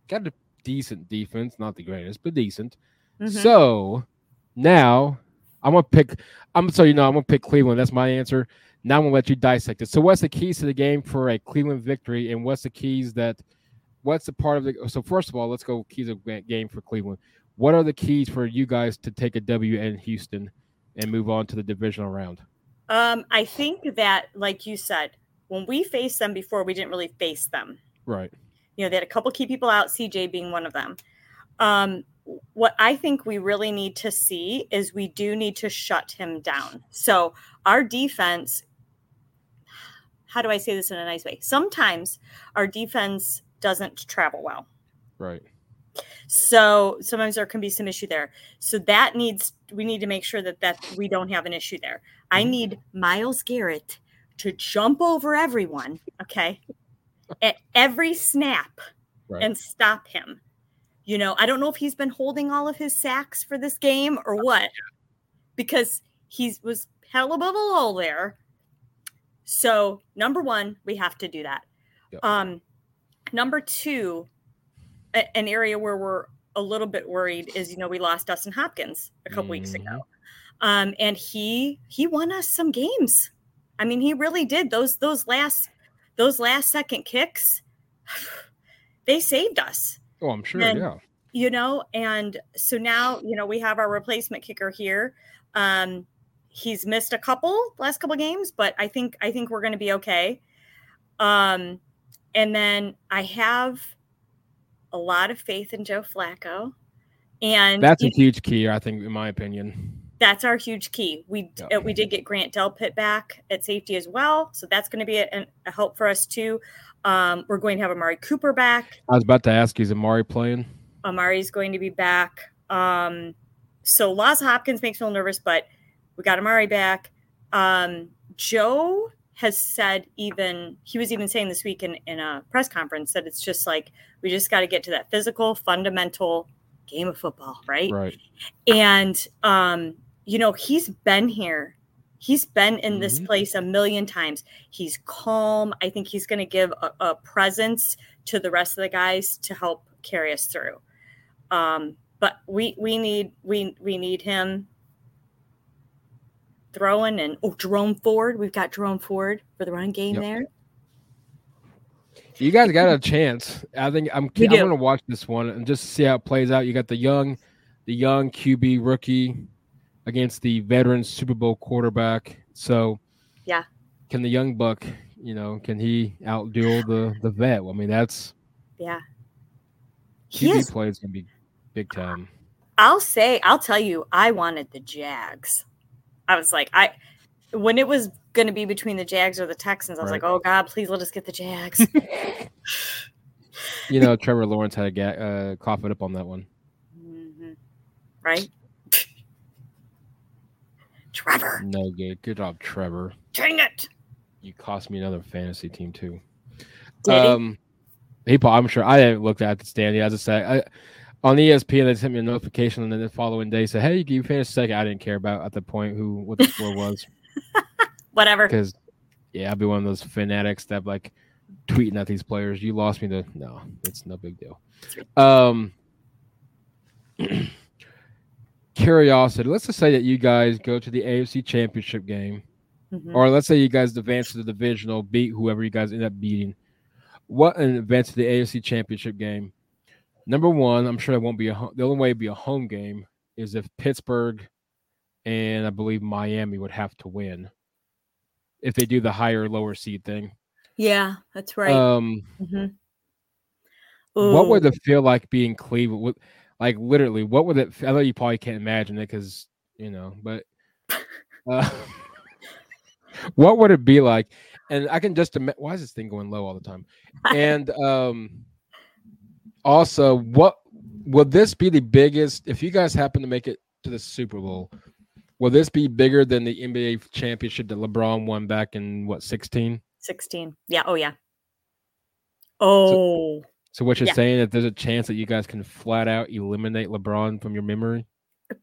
got a decent defense, not the greatest, but decent. Mhm. So now I'm gonna pick. I'm so you know I'm gonna pick Cleveland. That's my answer. Now I'm gonna let you dissect it. So what's the keys to the game for a Cleveland victory, and what's the keys that? What's the part of the? So first of all, let's go keys of game for Cleveland. What are the keys for you guys to take a W in Houston and move on to the divisional round? Um, I think that, like you said, when we faced them before, we didn't really face them. Right. You know, they had a couple key people out, CJ being one of them. Um, what I think we really need to see is we do need to shut him down. So our defense, how do I say this in a nice way? Sometimes our defense doesn't travel well. Right. So sometimes there can be some issue there. So that needs we need to make sure that that we don't have an issue there. I Mm-hmm. need Myles Garrett to jump over everyone, okay, at every snap Right. and stop him. You know, I don't know if he's been holding all of his sacks for this game or what, because he was hell above a lull there. So number one, we have to do that. Yep. Um, number two, a- an area where we're a little bit worried is you know we lost Dustin Hopkins a couple weeks ago, um, and he he won us some games. I mean, he really did those those last those last second kicks. They saved us Oh, I'm sure. then- yeah. you know and so now you know we have our replacement kicker here um he's missed a couple last couple games but i think i think we're going to be okay um and then i have a lot of faith in joe flacco and That's a huge key, I think, in my opinion. that's our huge key. We Yeah. uh, we did get Grant Delpit back at safety as well, so that's going to be a, a help for us too. Um, we're going to have Amari Cooper back. I was about to ask is Amari playing? Amari's going to be back. Um, so of Hopkins makes me a little nervous, but we got Amari back. Um, Joe has said even he was even saying this week in, in a press conference that it's just like we just got to get to that physical fundamental game of football, right? Right. And um, you know, he's been here. He's been in this Mhm. place a million times. He's calm. I think he's going to give a, a presence to the rest of the guys to help carry us through. Um, but we we need we we need him throwing and oh Jerome Ford. We've got Jerome Ford for the run game Yep. there. You guys got a chance. I think I'm. I'm going to watch this one and just see how it plays out. You got the young, the young QB rookie against the veteran Super Bowl quarterback. So, Yeah. can the young buck, you know, can he outduel the the vet? I mean, that's Yeah. He QB is play is to be big time. I'll say, I'll tell you, I wanted the Jags. I was like, I when it was going to be between the Jags or the Texans, I was Right. like, oh God, please let us get the Jags. You know, Trevor Lawrence had a ga- uh, cough it up on that one. Mhm. Right? Trevor, No good. Good job, Trevor. dang it. You cost me another fantasy team too. Did um, he? Paul, I'm sure I haven't looked at the stand yet. As I say, I, on ESPN, they sent me a notification, and then the following day said, "Hey, you finished second. I didn't care about at the point who what the score was Whatever. because, yeah, I'd be one of those fanatics that like tweeting at these players. You lost me to no, it's no big deal. Um, curiosity. Let's just say that you guys go to the AFC Championship game. Mhm. or let's say you guys advance to the divisional, beat whoever you guys end up beating. What an advance to the AFC Championship game. Number one, I'm sure it won't be a the only way it'd be a home game is if Pittsburgh and I believe Miami would have to win if they do the higher lower seed thing. Yeah, that's right. Um, Mhm. what would it feel like being Cleveland? Like literally, what would it? I know you probably can't imagine it because you know, but uh, what would it be like? And I can just imagine. Why is this thing going low all the time? And um, also, what will this be the biggest? If you guys happen to make it to the Super Bowl, will this be bigger than the NBA championship that LeBron won back in what 16? 16. Yeah. Oh, yeah. Oh, So what you're Yeah. saying that there's a chance that you guys can flat out eliminate LeBron from your memory?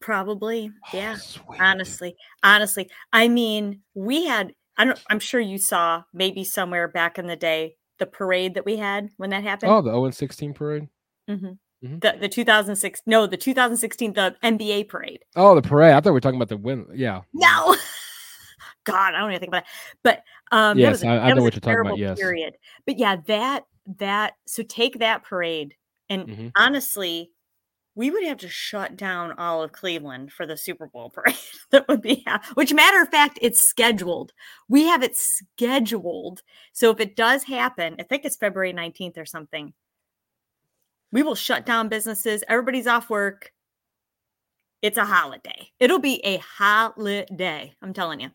probably. Oh, Yeah. sweet. honestly honestly i mean we had i don't i'm sure you saw maybe somewhere back in the day the parade that we had when that happened Oh, the 0 16 parade. Mhm. mhm. the the 2006 no the 2016 the nba parade Oh, the parade. I thought we were talking about the win. Yeah. no god i don't even think about that but um Yes, a- I- I know what you're talking about, yes. period but yeah that that so take that parade and Mhm. honestly we would have to shut down all of Cleveland for the Super Bowl parade. that would be, which matter of fact, it's scheduled. We have it scheduled. So if it does happen, I think it's February 19th or something. We will shut down businesses. Everybody's off work. It's a holiday. It'll be a holiday. I'm telling you.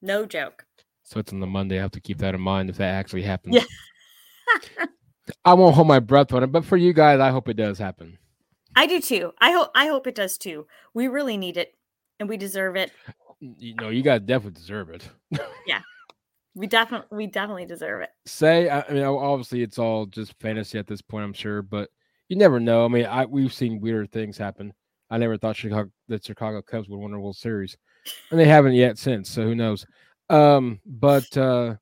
No joke. So it's on the Monday. I have to keep that in mind if that actually happens. Yeah. I won't hold my breath on it, but for you guys, I hope it does happen. I do too. I hope I hope it does too. We really need it and we deserve it. You know, you guys definitely deserve it. Yeah. We definitely we definitely deserve it. Say, I I mean, obviously, it's all just fantasy at this point, I'm sure, but you never know. I mean, I we've seen weirder things happen. I never thought Chicago the Chicago Cubs would win a World Series, and they haven't yet since. So who knows? Um, but uh,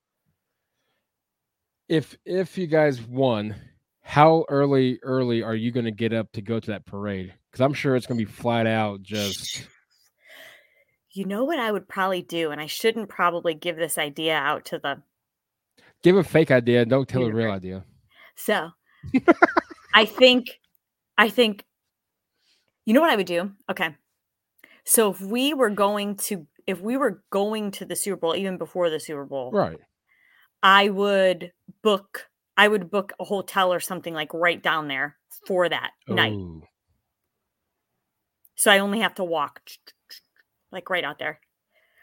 if if you guys won, how early early are you going to get up to go to that parade? Because I'm sure it's going to be flat out just. You know what I would probably do, and I shouldn't probably give this idea out to the Give a fake idea. Don't tell a real idea. so. I think, I think, you know what I would do? Okay, so if we were going to, if we were going to the Super Bowl, even before the Super Bowl, Right. I would book, I would book a hotel or something like right down there for that night. So I only have to walk like right out there.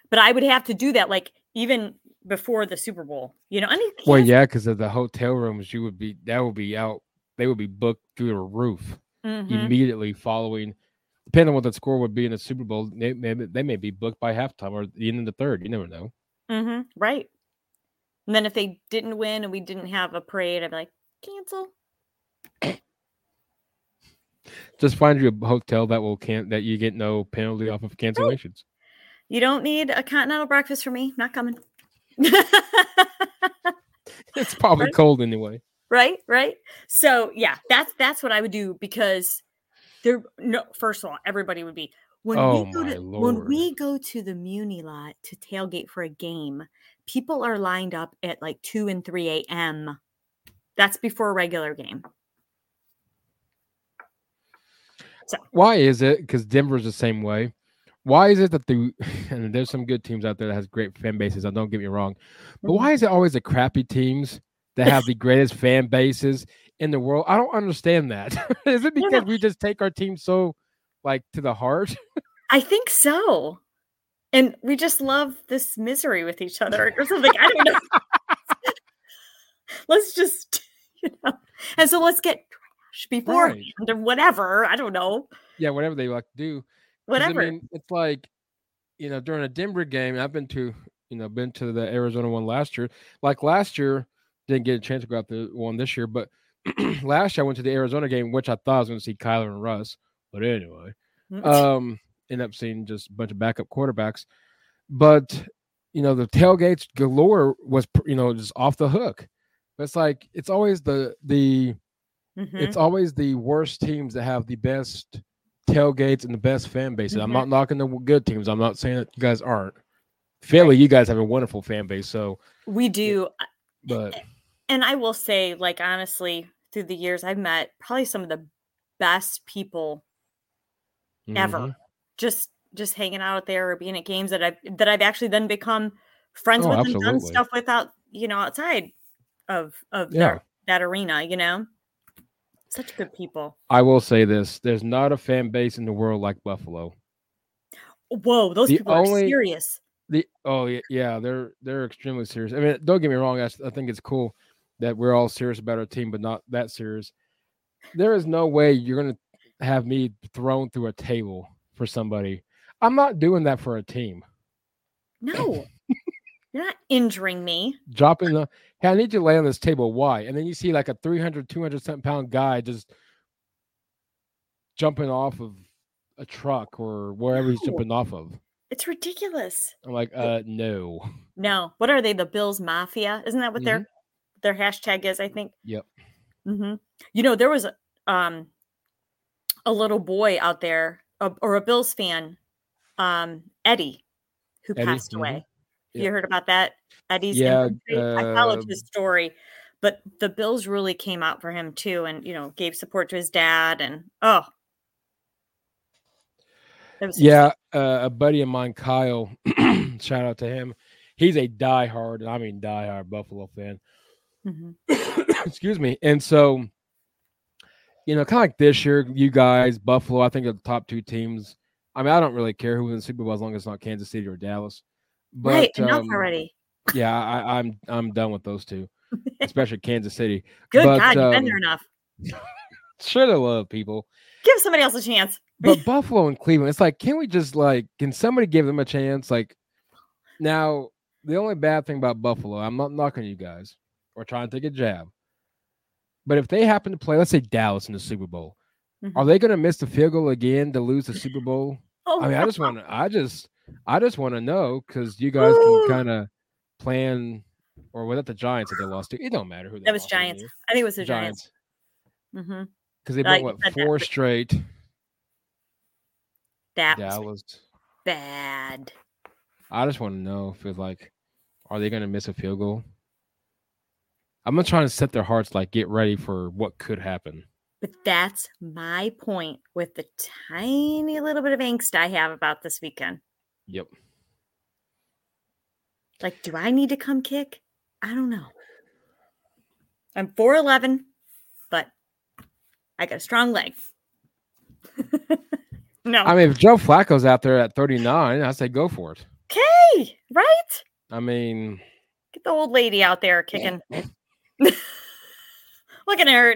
But I would have to do that like even before the Super Bowl. You know, I mean, Well, yeah, because of the hotel rooms, you would be that would be out. They would be booked through the roof mhm. immediately following. Depending on what the score would be in the Super Bowl, they may, they may be booked by halftime or the end of the third. You never know. hmm Right. And then if they didn't win and we didn't have a parade, I'd be like, cancel. Just find you a hotel that will can that you get no penalty off of cancellations. You don't need a continental breakfast for me. Not coming. It's probably Right. cold anyway. right right so yeah that's that's what i would do because there no first of all everybody would be when Oh we go to when we go to the muni lot to tailgate for a game people are lined up at like 2 and 3 a.m that's before a regular game So. Why is it? Because Denver's the same way. Why is it that the and there's some good teams out there that has great fan bases. Don't get me wrong, but mm-hmm. why is it always the crappy teams that have the greatest fan bases in the world? I don't understand that. is it because we just take our team so like to the heart? i think so and we just love this misery with each other or something i don't know let's just you know and so let's get trash beforehand or whatever i don't know yeah, whatever they like to do. whatever I mean, it's like you know during a Denver game. I've been to you know been to the Arizona one last year. Like last year, didn't get a chance to go out the one this year, but last year I went to the Arizona game, which I thought I was going to see Kyler and Russ. But anyway, Mm. um, end up seeing just a bunch of backup quarterbacks. But you know the tailgates galore was you know just off the hook. But it's like it's always the the Mhm. it's always the worst teams that have the best tailgates and the best fan bases. I'm Mhm. not knocking the good teams. I'm not saying that you guys aren't. Philly, you guys have a wonderful fan base. So, we do but and i will say like honestly through the years i've met probably some of the best people ever mhm. just just hanging out there or being at games that i've that i've actually then become friends Oh, with and done stuff without you know outside of of Yeah. their, that arena you know such good people I will say this: there's not a fan base in the world like Buffalo. whoa those The people are serious The oh yeah, yeah, they're they're extremely serious. I mean, don't get me wrong. I think it's cool that we're all serious about our team, but not that serious. There is no way you're gonna have me thrown through a table for somebody. I'm not doing that for a team. no you're not injuring me dropping the hey, I need you to lay on this table. Why? And then you see like a 300, 200 something pound guy just jumping off of a truck or wherever he's jumping off of. it's ridiculous I'm like, uh, no. no what are they the bills mafia isn't that what their their hashtag is i think Mm-hmm. Yep. hmm You know, there was a- um a little boy out there, a, or a Bills fan, um, Eddie, who Eddie, passed mhm. away. Yep. You heard about that? Eddie's Yeah, infantry? I followed uh, his story, but the Bills really came out for him too, and you know, gave support to his dad, and oh, Yeah, uh, a buddy of mine, Kyle, shout out to him. He's a diehard, and I mean diehard Buffalo fan. Mhm. Excuse me. And so you know, kind of like this year, you guys, Buffalo, I think are the top two teams. I mean, I don't really care who wins the Super Bowl as long as it's not Kansas City or Dallas. But, right, enough um, already. Yeah, I, I'm I'm done with those two, especially Kansas City. Good but, God, you've been um, there enough. Should have loved people. Give somebody else a chance. But Buffalo and Cleveland, it's like, can we just like, can somebody give them a chance? Like, now the only bad thing about Buffalo, I'm not knocking you guys or trying to take a jab, but if they happen to play, let's say Dallas in the Super Bowl, Mhm. are they going to miss the field goal again to lose the Super Bowl? Oh, I mean, I just want to, I just, I just want to know because you guys can kind of plan, or was that the Giants that they lost to? It don't matter who they that was to, Giants. dude. I think it was the Giants. Giants hmm because they've been you what said that, four straight. That was Dallas. bad. I just want to know if it's like, are they going to miss a field goal? I'm not trying to set their hearts like get ready for what could happen. But that's my point with the tiny little bit of angst I have about this weekend. Yep. Like, do I need to come kick? I don't know. I'm 4'11, but I got a strong leg. no. I mean, if Joe Flacco's out there at 39, I say go for it. okay, right? I mean, Get the old lady out there kicking. Looking at her.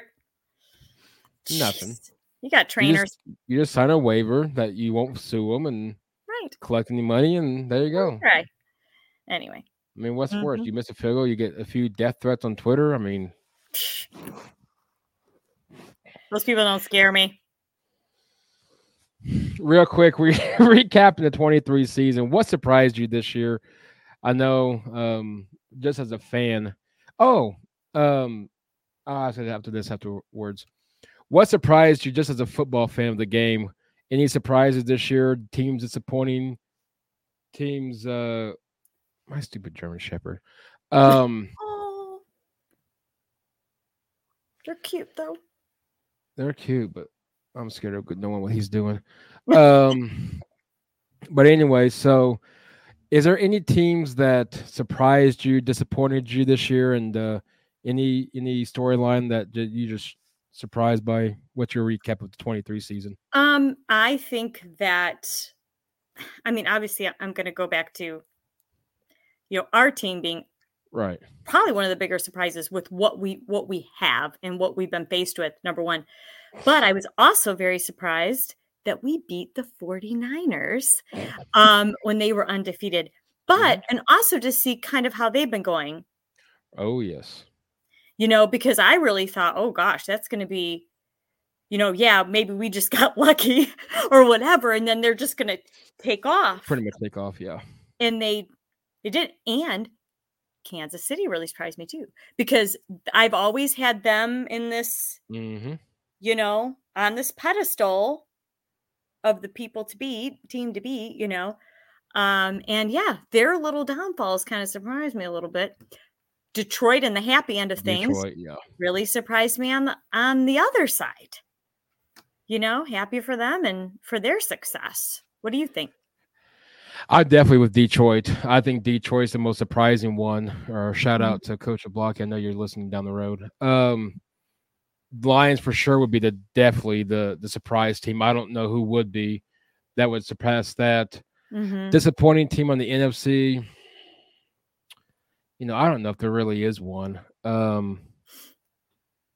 Nothing. Jeez. You got you trainers, just, you just sign a waiver that you won't sue them and right? collect any money, and there you go. Right. Anyway, I mean, what's worse? Mhm. You miss a field goal, you get a few death threats on Twitter. I mean, those people don't scare me. real quick, we recapping the 23 season. What surprised you this year? I know, um, just as a fan. Oh, um, I said after this afterwards. What surprised you just as a football fan of the game? Any surprises this year? Teams disappointing? Teams, uh, my stupid German Shepherd. Um, Oh, they're cute though. they're cute, but I'm scared of knowing what he's doing. Um, but anyway, so is there any teams that surprised you, disappointed you this year, and uh, any any storyline that you just surprised by? What's your recap of the 23 season? Um, I think that, I mean, obviously, I'm going to go back to, you know, our team being Right. probably one of the bigger surprises with what we what we have and what we've been faced with. Number one, but I was also very surprised that we beat the 49ers um, when they were undefeated. But and also to see kind of how they've been going. Oh yes. You know, because I really thought, oh gosh, that's going to be, you know, yeah, maybe we just got lucky or whatever, and then they're just going to take off. Pretty much take off. Yeah. And they, they did, and Kansas City really surprised me too, because I've always had them in this, Mm-hmm. you know, on this pedestal of the people to beat, team to beat, you know. Um, and yeah, their little downfalls kind of surprised me a little bit. Detroit and the happy end of things Detroit. Yeah. really surprised me on the on the other side. You know, happy for them and for their success. What do you think? I definitely with Detroit. I think Detroit's the most surprising one. Or shout Mhm. out to Coach Block. I know you're listening down the road. Um, Lions for sure would be the definitely the the surprise team. I don't know who would be that would surpass that. Mhm. Disappointing team on the NFC. You know, I don't know if there really is one. Um,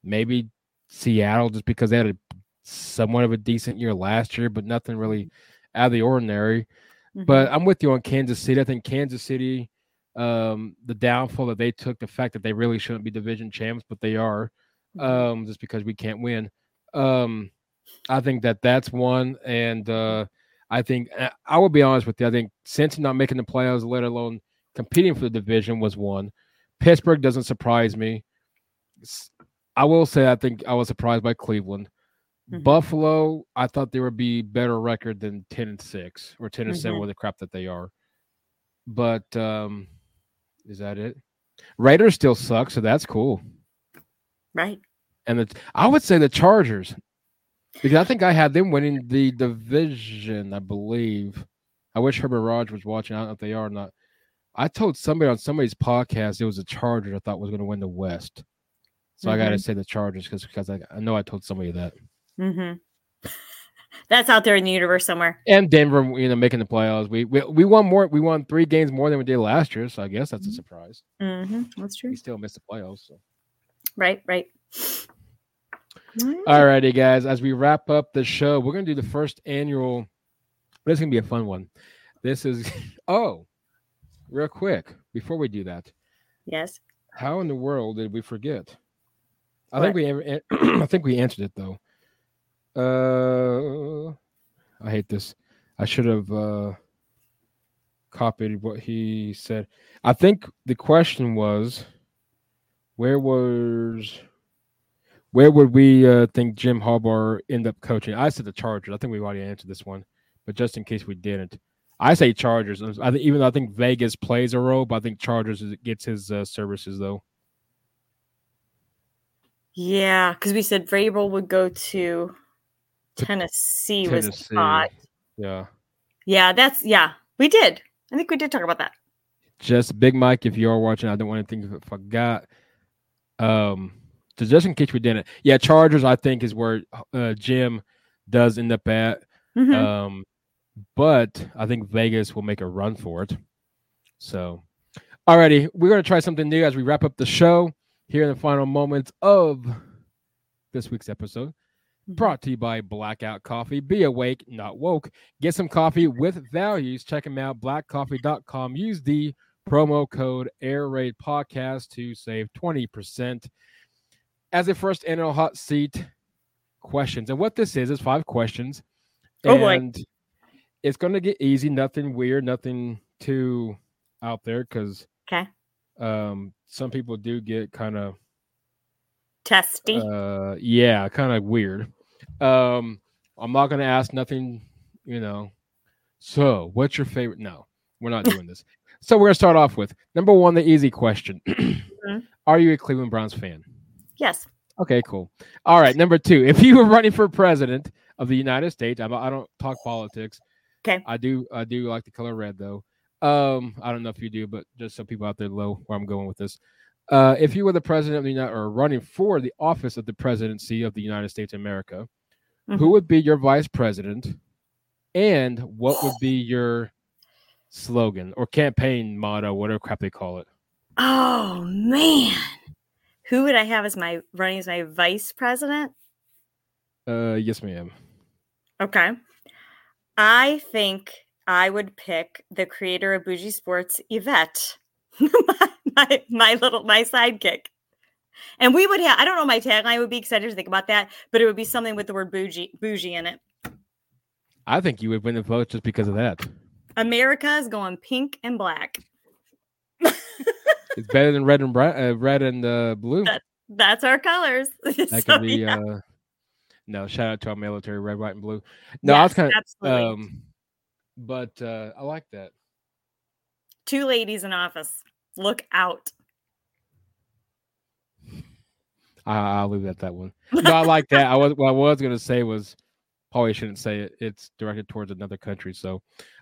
maybe Seattle just because they had a somewhat of a decent year last year, but nothing really out of the ordinary. Mhm. But I'm with you on Kansas City. I think Kansas City, um, the downfall that they took, the fact that they really shouldn't be division champs, but they are, Mhm. um, just because we can't win. Um, I think that that's one, and uh, I think I- I will be honest with you. I think since not making the playoffs, let alone competing for the division, was one. Pittsburgh doesn't surprise me. I will say I think I was surprised by Cleveland. Mhm. Buffalo, I thought they would be better record than ten and six or 10 and seven Mhm. with the crap that they are. But um, is that it? Raiders still suck, so that's cool. right. And the, I would say the Chargers, because I think I had them winning the division. I believe. I wish Herbert Rogers was watching. I don't know if they are or not. I told somebody on somebody's podcast it was the Chargers I thought was going to win the West. So I gotta say the Chargers because because I, I know I told somebody that. Mm-hmm. That's out there in the universe somewhere. And Denver, you know, making the playoffs. We we, we won more. We won three games more than we did last year. So I guess that's a surprise. Mm-hmm. That's true. We still missed the playoffs. So. Right, right. All righty, guys. As we wrap up the show, we're gonna do the first annual. This is gonna be a fun one. This is oh, real quick before we do that. Yes. How in the world did we forget? I What? think we I think we answered it though. Uh, I hate this. I should have uh copied what he said. I think the question was, where was, where would we uh, think Jim Harbaugh end up coaching? I said the Chargers. I think we've already answered this one, but just in case we didn't, I say Chargers. I think even though I think Vegas plays a role, but I think Chargers gets his uh, services though. Yeah, because we said Vrabel would go to To Tennessee, was thought. Yeah. Yeah, that's yeah. We did. I think we did talk about that. just Big Mike, if you are watching, I don't want to think if I forgot. Um, so just in case we didn't, yeah, Chargers, I think is where uh, Jim does end up at. Mhm. Um, but I think Vegas will make a run for it. So, alrighty, we're gonna try something new as we wrap up the show here in the final moments of this week's episode. Mhm. Brought to you by Blackout Coffee. Be awake, not woke. Get some coffee with values. Check them out, blackcoffee.com. Use the promo code Air Raid Podcast to save 20%. As a first annual hot seat questions. And what this is is five questions. Oh, boy. It's going to get easy, nothing weird, nothing too out there because Okay. um, some people do get kind of Testy. uh yeah kind of weird. Um i'm not gonna ask nothing you know. So what's your favorite no we're not doing this. So we're gonna start off with number one the easy question. Are you a cleveland browns fan? Yes. okay cool. All right number two if you were running for president of the united states I'm, i don't talk politics Okay. i do i do like the color red though um i don't know if you do but just so people out there know where i'm going with this uh, if you were the president of the United or running for the office of the presidency of the United States of America, who Mhm. would be your vice president, and what would be your slogan or campaign motto, whatever crap they call it? Oh man. Who would I have as my running as my vice president? Uh, yes, ma'am. Okay. I think I would pick the creator of Bougie Sports, Yvette, my, my, my little my sidekick. And we would have I don't know my tagline would be because I didn't think about that, but it would be something with the word bougie bougie in it. I think you would win the vote just because of that. America is going pink and black. It's better than red and bra- uh, red and uh, blue. That- That's our colors. That So, could be. yeah. Uh, no, shout out to our military, red, white, and blue. No, I was kind of. Um, but uh, I like that. Two ladies in office. Look out. I, I'll leave that that one. No, I like that. I was what I was gonna say was probably shouldn't say it. It's directed towards another country, so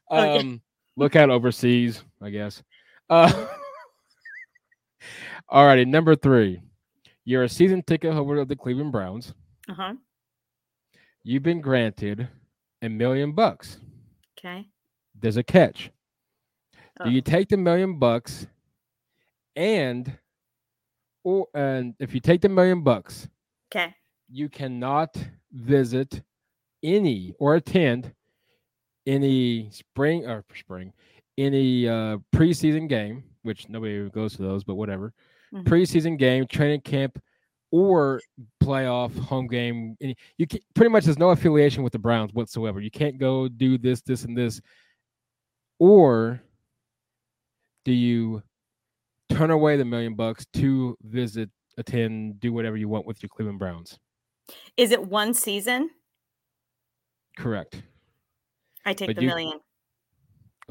um, Okay. look out overseas, I guess. Uh, all righty, number three. You're a season ticket holder of the Cleveland Browns. Uh-huh. You've been granted a million bucks. Okay. There's a catch. Oh. Do you take the million bucks and or and if you take the million bucks, Okay. you cannot visit any or attend any spring or spring any uh preseason game which nobody goes to those but whatever Mhm. preseason game training camp or playoff home game any, you can pretty much there's no affiliation with the browns whatsoever you can't go do this this and this or do you turn away the million bucks to visit attend do whatever you want with your cleveland browns Is it one season? correct I take But the you- million.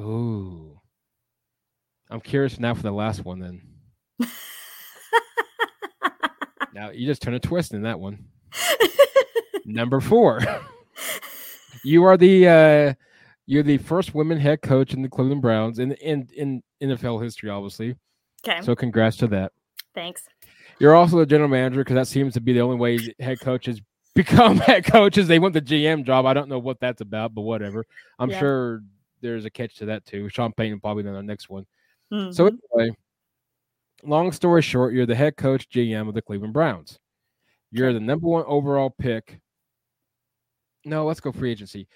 Ooh. I'm curious now for the last one then. Now you just turn a twist in that one. Number four. you are the uh you're the first women head coach in the Cleveland Browns in in in NFL history, obviously. okay. So congrats to that. Thanks. You're also the general manager because that seems to be the only way head coaches become head coaches. They want the GM job. I don't know what that's about, but whatever. I'm Yeah. sure there's a catch to that too. Sean Payton probably in the next one. So Mhm. anyway, long story short, you're the head coach GM of the Cleveland Browns. You're the number one overall pick. No, let's go free agency.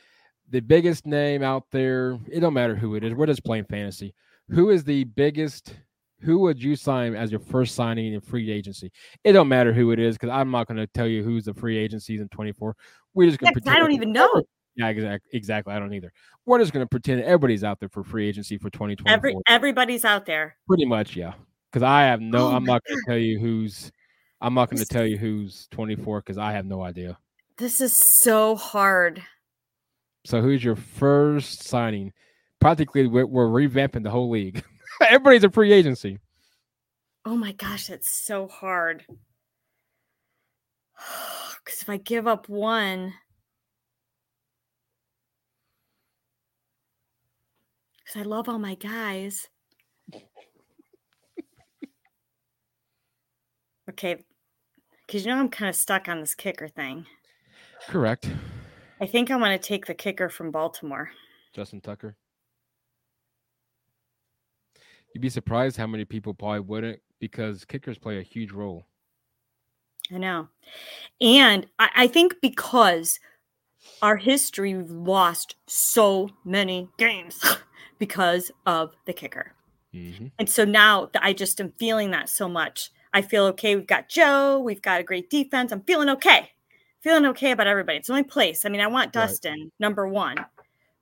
The biggest name out there, it don't matter who it is. We're just playing fantasy. Who is the biggest? Who would you sign as your first signing in free agency? It don't matter who it is because I'm not going to tell you who's the free agencies in 24. We're just Yeah, going to 'cause I don't even know. Yeah, exactly. Exactly. I don't either. We're just going to pretend everybody's out there for free agency for 2024. Every everybody's out there. Pretty much, yeah. Because I have no, Oh I'm not going to tell you who's, I'm not going to tell you who's 24 because I have no idea. This is so hard. So who's your first signing? Practically, we're, we're revamping the whole league. Everybody's a free agency. Oh my gosh, that's so hard. Because if I give up one, because I love all my guys. Okay, because you know I'm kind of stuck on this kicker thing. Correct. I think I want to take the kicker from Baltimore. Justin Tucker. You'd be surprised how many people probably wouldn't because kickers play a huge role. I know. And I, I think because our history, we've lost so many games because of the kicker. hmm And so now I just am feeling that so much. I feel okay. We've got Joe. We've got a great defense. I'm feeling okay. Feeling okay about everybody. It's the only place. I mean, I want Right. Dustin number one,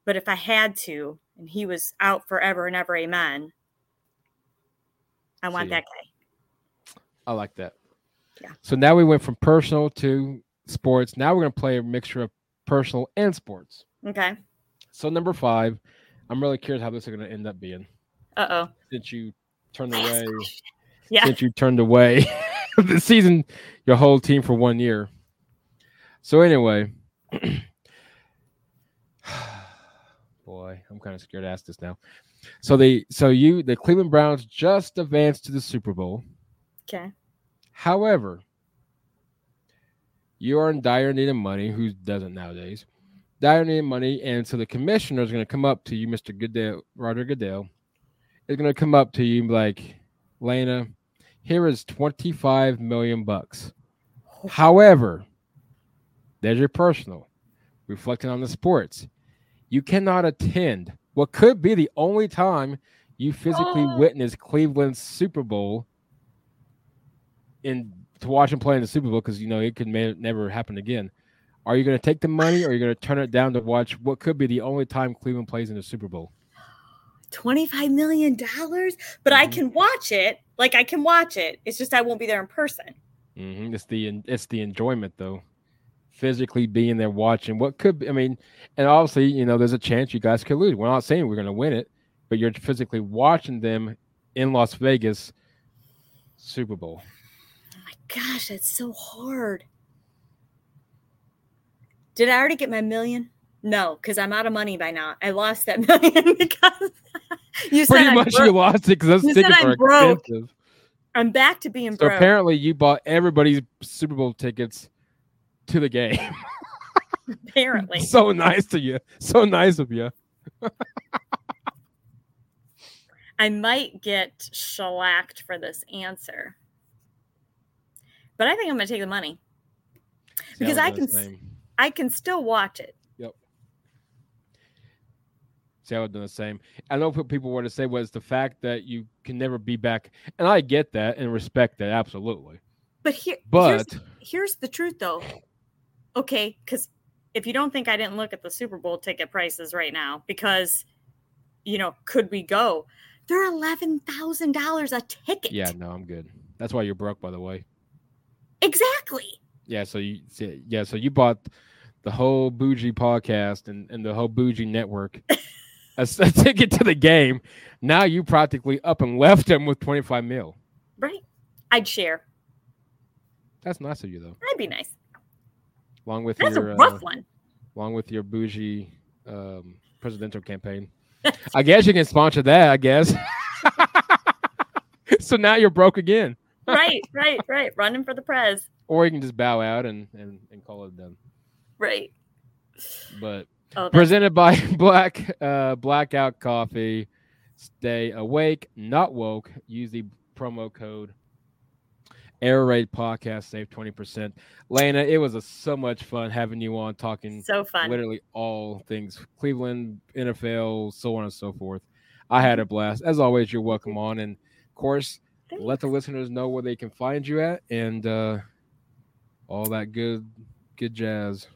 but if I had to, and he was out forever and ever, amen. I want See that guy. I like that. Yeah. So now we went from personal to sports. Now we're going to play a mixture of personal and sports. Okay. So number five, I'm really curious how this is going to end up being Uh oh. since you turned away. Yeah. Since you turned away the season, your whole team for one year. So anyway, boy, I'm kind of scared to ask this now. So they, so you, the Cleveland Browns just advanced to the Super Bowl. Okay. However, you are in dire need of money. Who doesn't nowadays? Dire need of money, and so the commissioner is going to come up to you, Mister Goodell, Roger Goodell, is going to come up to you like, Lana, here is twenty five million bucks. However, there's your personal, reflecting on the sports. You cannot attend what could be the only time you physically Oh. witness Cleveland's Super Bowl in to watch him play in the Super Bowl because you know it could may, never happen again. Are you going to take the money or are you going to turn it down to watch what could be the only time Cleveland plays in the Super Bowl? $25 million, but I Mhm. can watch it. Like I can watch it. It's just I won't be there in person. hmm It's the it's the enjoyment though, physically being there watching what could be. I mean, and obviously you know there's a chance you guys could lose. We're not saying we're going to win it, but you're physically watching them in Las Vegas Super Bowl. Oh my gosh, that's so hard. Did I already get my million? No, because I'm out of money by now. I lost that million because you said Pretty much you lost it because those tickets I'm are broke. expensive. I'm back to being So broke. apparently you bought everybody's Super Bowl tickets to the game. apparently. so nice to you. So nice of you. I might get shellacked for this answer. But I think I'm going to take the money. Because I can. I can still watch it. See, I would do the same. I know what people were to say was the fact that you can never be back, and I get that and respect that absolutely. But here, here's, But here's the truth, though. Okay, because if you don't think I didn't look at the Super Bowl ticket prices right now, because you know, could we go? They're eleven thousand dollars a ticket. yeah, no, I'm good. That's why you're broke, by the way. exactly. Yeah, so you yeah, so you bought the whole bougie podcast and, and the whole bougie network a, a ticket to the game. Now you practically up and left him with 25 mil. Right? I'd share. That's nice of you though. That'd be nice. Along with That's your a rough uh, one. along with your bougie um, presidential campaign. I guess you can sponsor that. I guess. so now you're broke again. right, right, right. Running for the prez. Or you can just bow out and and, and call it done. Right. But Oh, presented by Black uh, Blackout Coffee. Stay awake, not woke. Use the promo code Air Raid Podcast. Save twenty percent. Lana, it was a, so much fun having you on talking so fun. literally all things Cleveland, NFL, so on and so forth. I had a blast. As always, you're welcome on, and of course, let the listeners know where they can find you at, and uh, all that good, good jazz.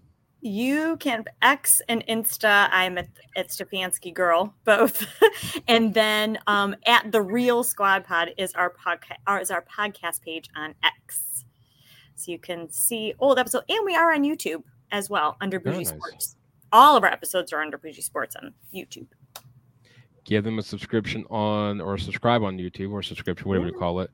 You can X and Insta. I'm at, at Stefanski Girl, both, and then um, at the Real Squad Pod is our podcast. Is our podcast page on X, so you can see old episodes, and we are on YouTube as well under Bougie nice. Sports. All of our episodes are under Bougie Sports on YouTube. Give them a subscription on or subscribe on YouTube or subscription, whatever you call it.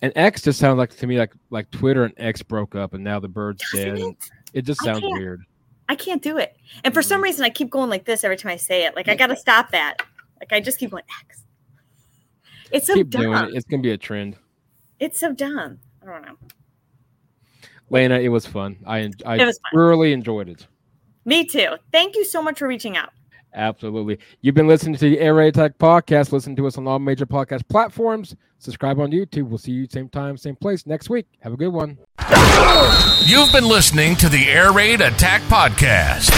And X just sounds like to me like like Twitter and X broke up, and now the bird's Doesn't dead. it? It just sounds weird. I can't do it, and for some Mhm. reason, I keep going like this every time I say it. Like I got to stop that. Like I just keep going X. It's so Keep dumb. doing it. It's gonna be a trend. It's so dumb. I don't know. Lana, it was fun. I I fun. thoroughly enjoyed it. Me too. Thank you so much for reaching out. Absolutely. You've been listening to the Air Raid Attack podcast. Listen to us on all major podcast platforms. Subscribe on YouTube. We'll see you same time, same place next week. Have a good one. You've been listening to the Air Raid Attack Podcast.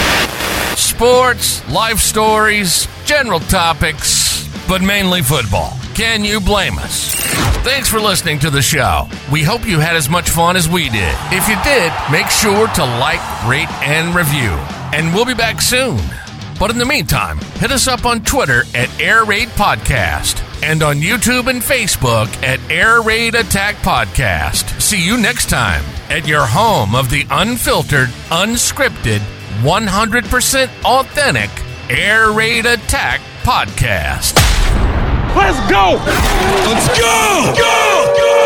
Sports, life stories, general topics, but mainly football. Can you blame us? Thanks for listening to the show. We hope you had as much fun as we did. If you did, make sure to like, rate, and review. And we'll be back soon. But in the meantime, hit us up on Twitter at Air Raid Podcast and on YouTube and Facebook at Air Raid Attack Podcast. See you next time at your home of the unfiltered, unscripted, 100% authentic Air Raid Attack Podcast. Let's go! Let's go! Go! Go!